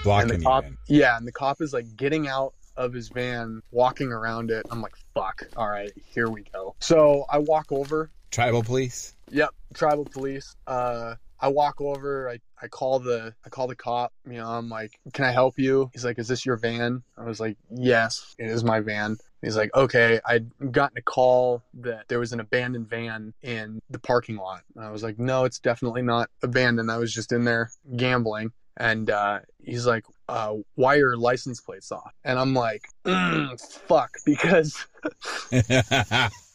[SPEAKER 6] Blocking
[SPEAKER 7] and the cop,
[SPEAKER 6] in.
[SPEAKER 7] yeah, and the cop is like getting out of his van, walking around it. I'm like, fuck. All right, here we go. So I walk over.
[SPEAKER 6] Tribal police.
[SPEAKER 7] Yep, tribal police. Uh, I walk over. I, I call the I call the cop. You know, I'm like, "Can I help you?" He's like, "Is this your van?" I was like, "Yes, it is my van." He's like, "Okay, I'd gotten a call that there was an abandoned van in the parking lot." And I was like, "No, it's definitely not abandoned. I was just in there gambling." And uh, he's like, uh, "Why are your license plates off?" And I'm like, mm, "Fuck," because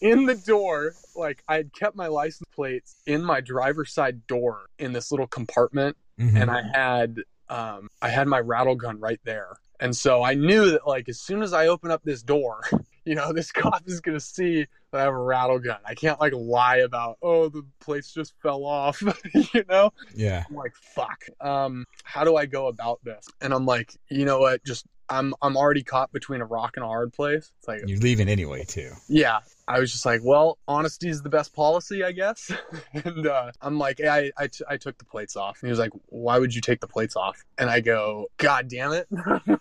[SPEAKER 7] in the door, like I had kept my license plates in my driver's side door in this little compartment,
[SPEAKER 6] Mhm.
[SPEAKER 7] and I had um, I had my rattle gun right there, and so I knew that like as soon as I open up this door, you know, this cop is gonna see that I have a rattle gun. I can't like lie about oh the plates just fell off, you know.
[SPEAKER 6] Yeah.
[SPEAKER 7] I'm like, fuck. Um, how do I go about this? And I'm like, you know what? Just I'm I'm already caught between a rock and a hard place. It's like,
[SPEAKER 6] You're leaving anyway, too.
[SPEAKER 7] yeah. I was just like, well, honesty is the best policy, I guess. and uh, I'm like, hey, I, I, t- I took the plates off. And he was like, why would you take the plates off? And I go, God damn it.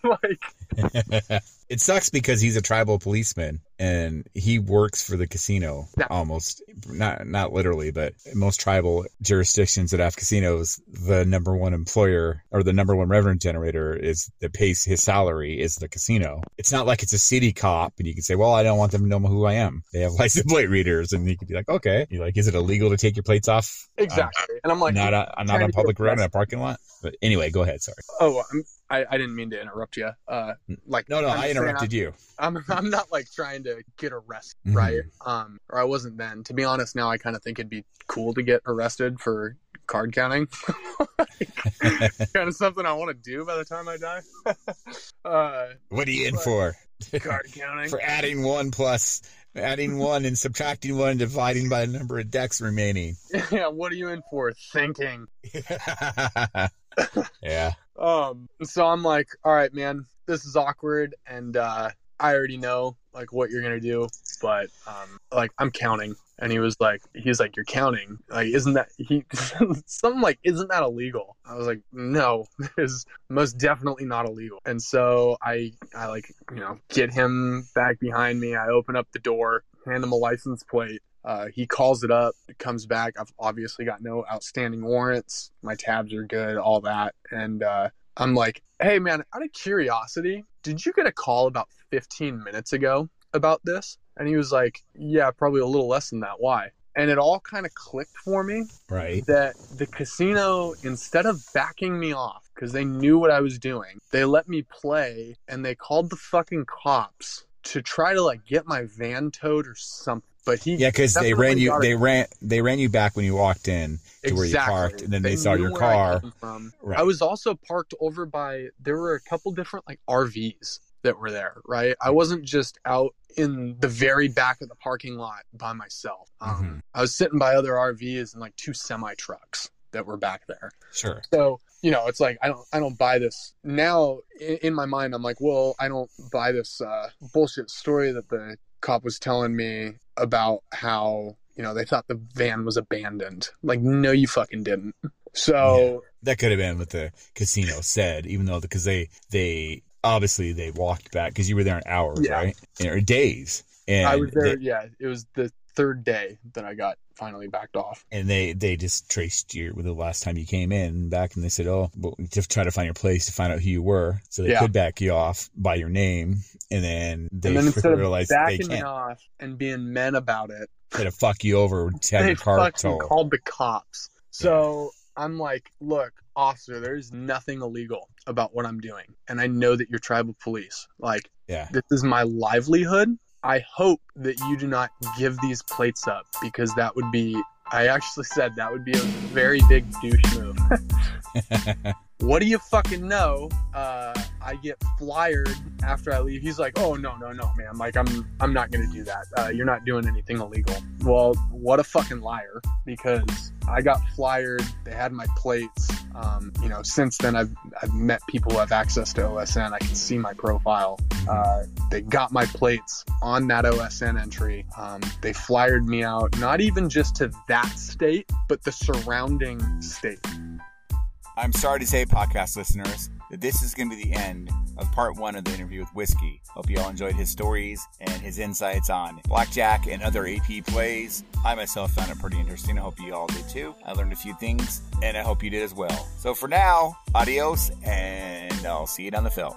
[SPEAKER 7] like,
[SPEAKER 6] it sucks because he's a tribal policeman and he works for the casino almost not not literally but most tribal jurisdictions that have casinos the number one employer or the number one revenue generator is that pays his salary is the casino. It's not like it's a city cop and you can say well i don't want them to know who i am. They have license plate readers and you could be like okay. You're like is it illegal to take your plates off?
[SPEAKER 7] Exactly. and I'm like,
[SPEAKER 6] not a, I'm not on public road in a parking lot? But anyway go ahead. Sorry.
[SPEAKER 7] Oh, I'm, I, I didn't mean to interrupt you. Uh, like
[SPEAKER 6] no no
[SPEAKER 7] I'm
[SPEAKER 6] i
[SPEAKER 7] saying
[SPEAKER 6] interrupted you
[SPEAKER 7] I'm I'm not like trying to get arrested,
[SPEAKER 6] Mhm.
[SPEAKER 7] right? Um, or I wasn't then. To be honest, now I kind of think it'd be cool to get arrested for card counting. kind of something I want to do by the time I die. uh,
[SPEAKER 6] what are you in for
[SPEAKER 7] Card counting
[SPEAKER 6] for adding one plus adding one and subtracting one and dividing by the number of decks remaining
[SPEAKER 7] yeah, what are you in for? Thinking.
[SPEAKER 6] yeah
[SPEAKER 7] Um, so I'm like, all right, man, this is awkward, and uh, I already know like what you're gonna do, but um, like I'm counting, and he was like, he's like, you're counting, like, isn't that he? something like, isn't that illegal? I was like, no, is most definitely not illegal. And so I, I like, you know, get him back behind me. I open up the door, hand him a license plate. Uh, he calls it up, it comes back. I've obviously got no outstanding warrants. My tabs are good, all that. And uh, I'm like, hey, man, out of curiosity, did you get a call about 15 minutes ago about this? And he was like, yeah, probably a little less than that. Why? And it all kind of clicked for me
[SPEAKER 6] right
[SPEAKER 7] that the casino, instead of backing me off because they knew what I was doing, they let me play and they called the fucking cops to try to like get my van towed or something. But he
[SPEAKER 6] yeah because they ran you they ran they ran you back when you walked in to where you parked and then they, saw your
[SPEAKER 7] where I
[SPEAKER 6] car. Right.
[SPEAKER 7] I was also parked over by there were a couple different like RVs that were there, right? I wasn't just out in the very back of the parking lot by myself. Um,
[SPEAKER 6] Mhm.
[SPEAKER 7] I was sitting by other RVs and like two semi trucks that were back there.
[SPEAKER 6] sure
[SPEAKER 7] So, you know, it's like I don't I don't buy this. Now in, in my mind I'm like, well, I don't buy this uh bullshit story that the cop was telling me about how, you know, they thought the van was abandoned. Like no you fucking didn't. So,
[SPEAKER 6] that could have been what the casino said even though because they they obviously they walked back because you were there in hours
[SPEAKER 7] Yeah.
[SPEAKER 6] right or days and
[SPEAKER 7] I was there
[SPEAKER 6] they,
[SPEAKER 7] yeah, it was the third day that I got finally backed off.
[SPEAKER 6] and they they just traced you with the last time you came in back and they said oh well, just try to find your place to find out who you were so they
[SPEAKER 7] Yeah.
[SPEAKER 6] could back you off by your name and then they
[SPEAKER 7] and then instead of
[SPEAKER 6] realized they
[SPEAKER 7] backing me
[SPEAKER 6] can't
[SPEAKER 7] off and being men about it,
[SPEAKER 6] try to fuck you over to have
[SPEAKER 7] they
[SPEAKER 6] your car towed
[SPEAKER 7] called the cops. So I'm like, look, officer, there's nothing illegal about what I'm doing. And I know that you're tribal police. Like,
[SPEAKER 6] yeah
[SPEAKER 7] this is my livelihood. I hope that you do not give these plates up because that would be, I actually said that would be a very big douche move. what do you fucking know? Uh, I get flyered after I leave. He's like, "Oh no, no, no, man! Like I'm, I'm not gonna do that. Uh, you're not doing anything illegal." Well, what a fucking liar! Because I got flyered. They had my plates. Um, you know, since then I've I've met people who have access to OSN. I can see my profile. Uh, they got my plates on that OSN entry. Um, they flyered me out, not even just to that state, but the surrounding state.
[SPEAKER 6] I'm sorry to say, podcast listeners, that this is going to be the end of part one of the interview with Whiskey. Hope you all enjoyed his stories and his insights on blackjack and other AP plays. I myself found it pretty interesting. I hope you all did too. I learned a few things, and I hope you did as well. So for now, adios, and I'll see you down the field.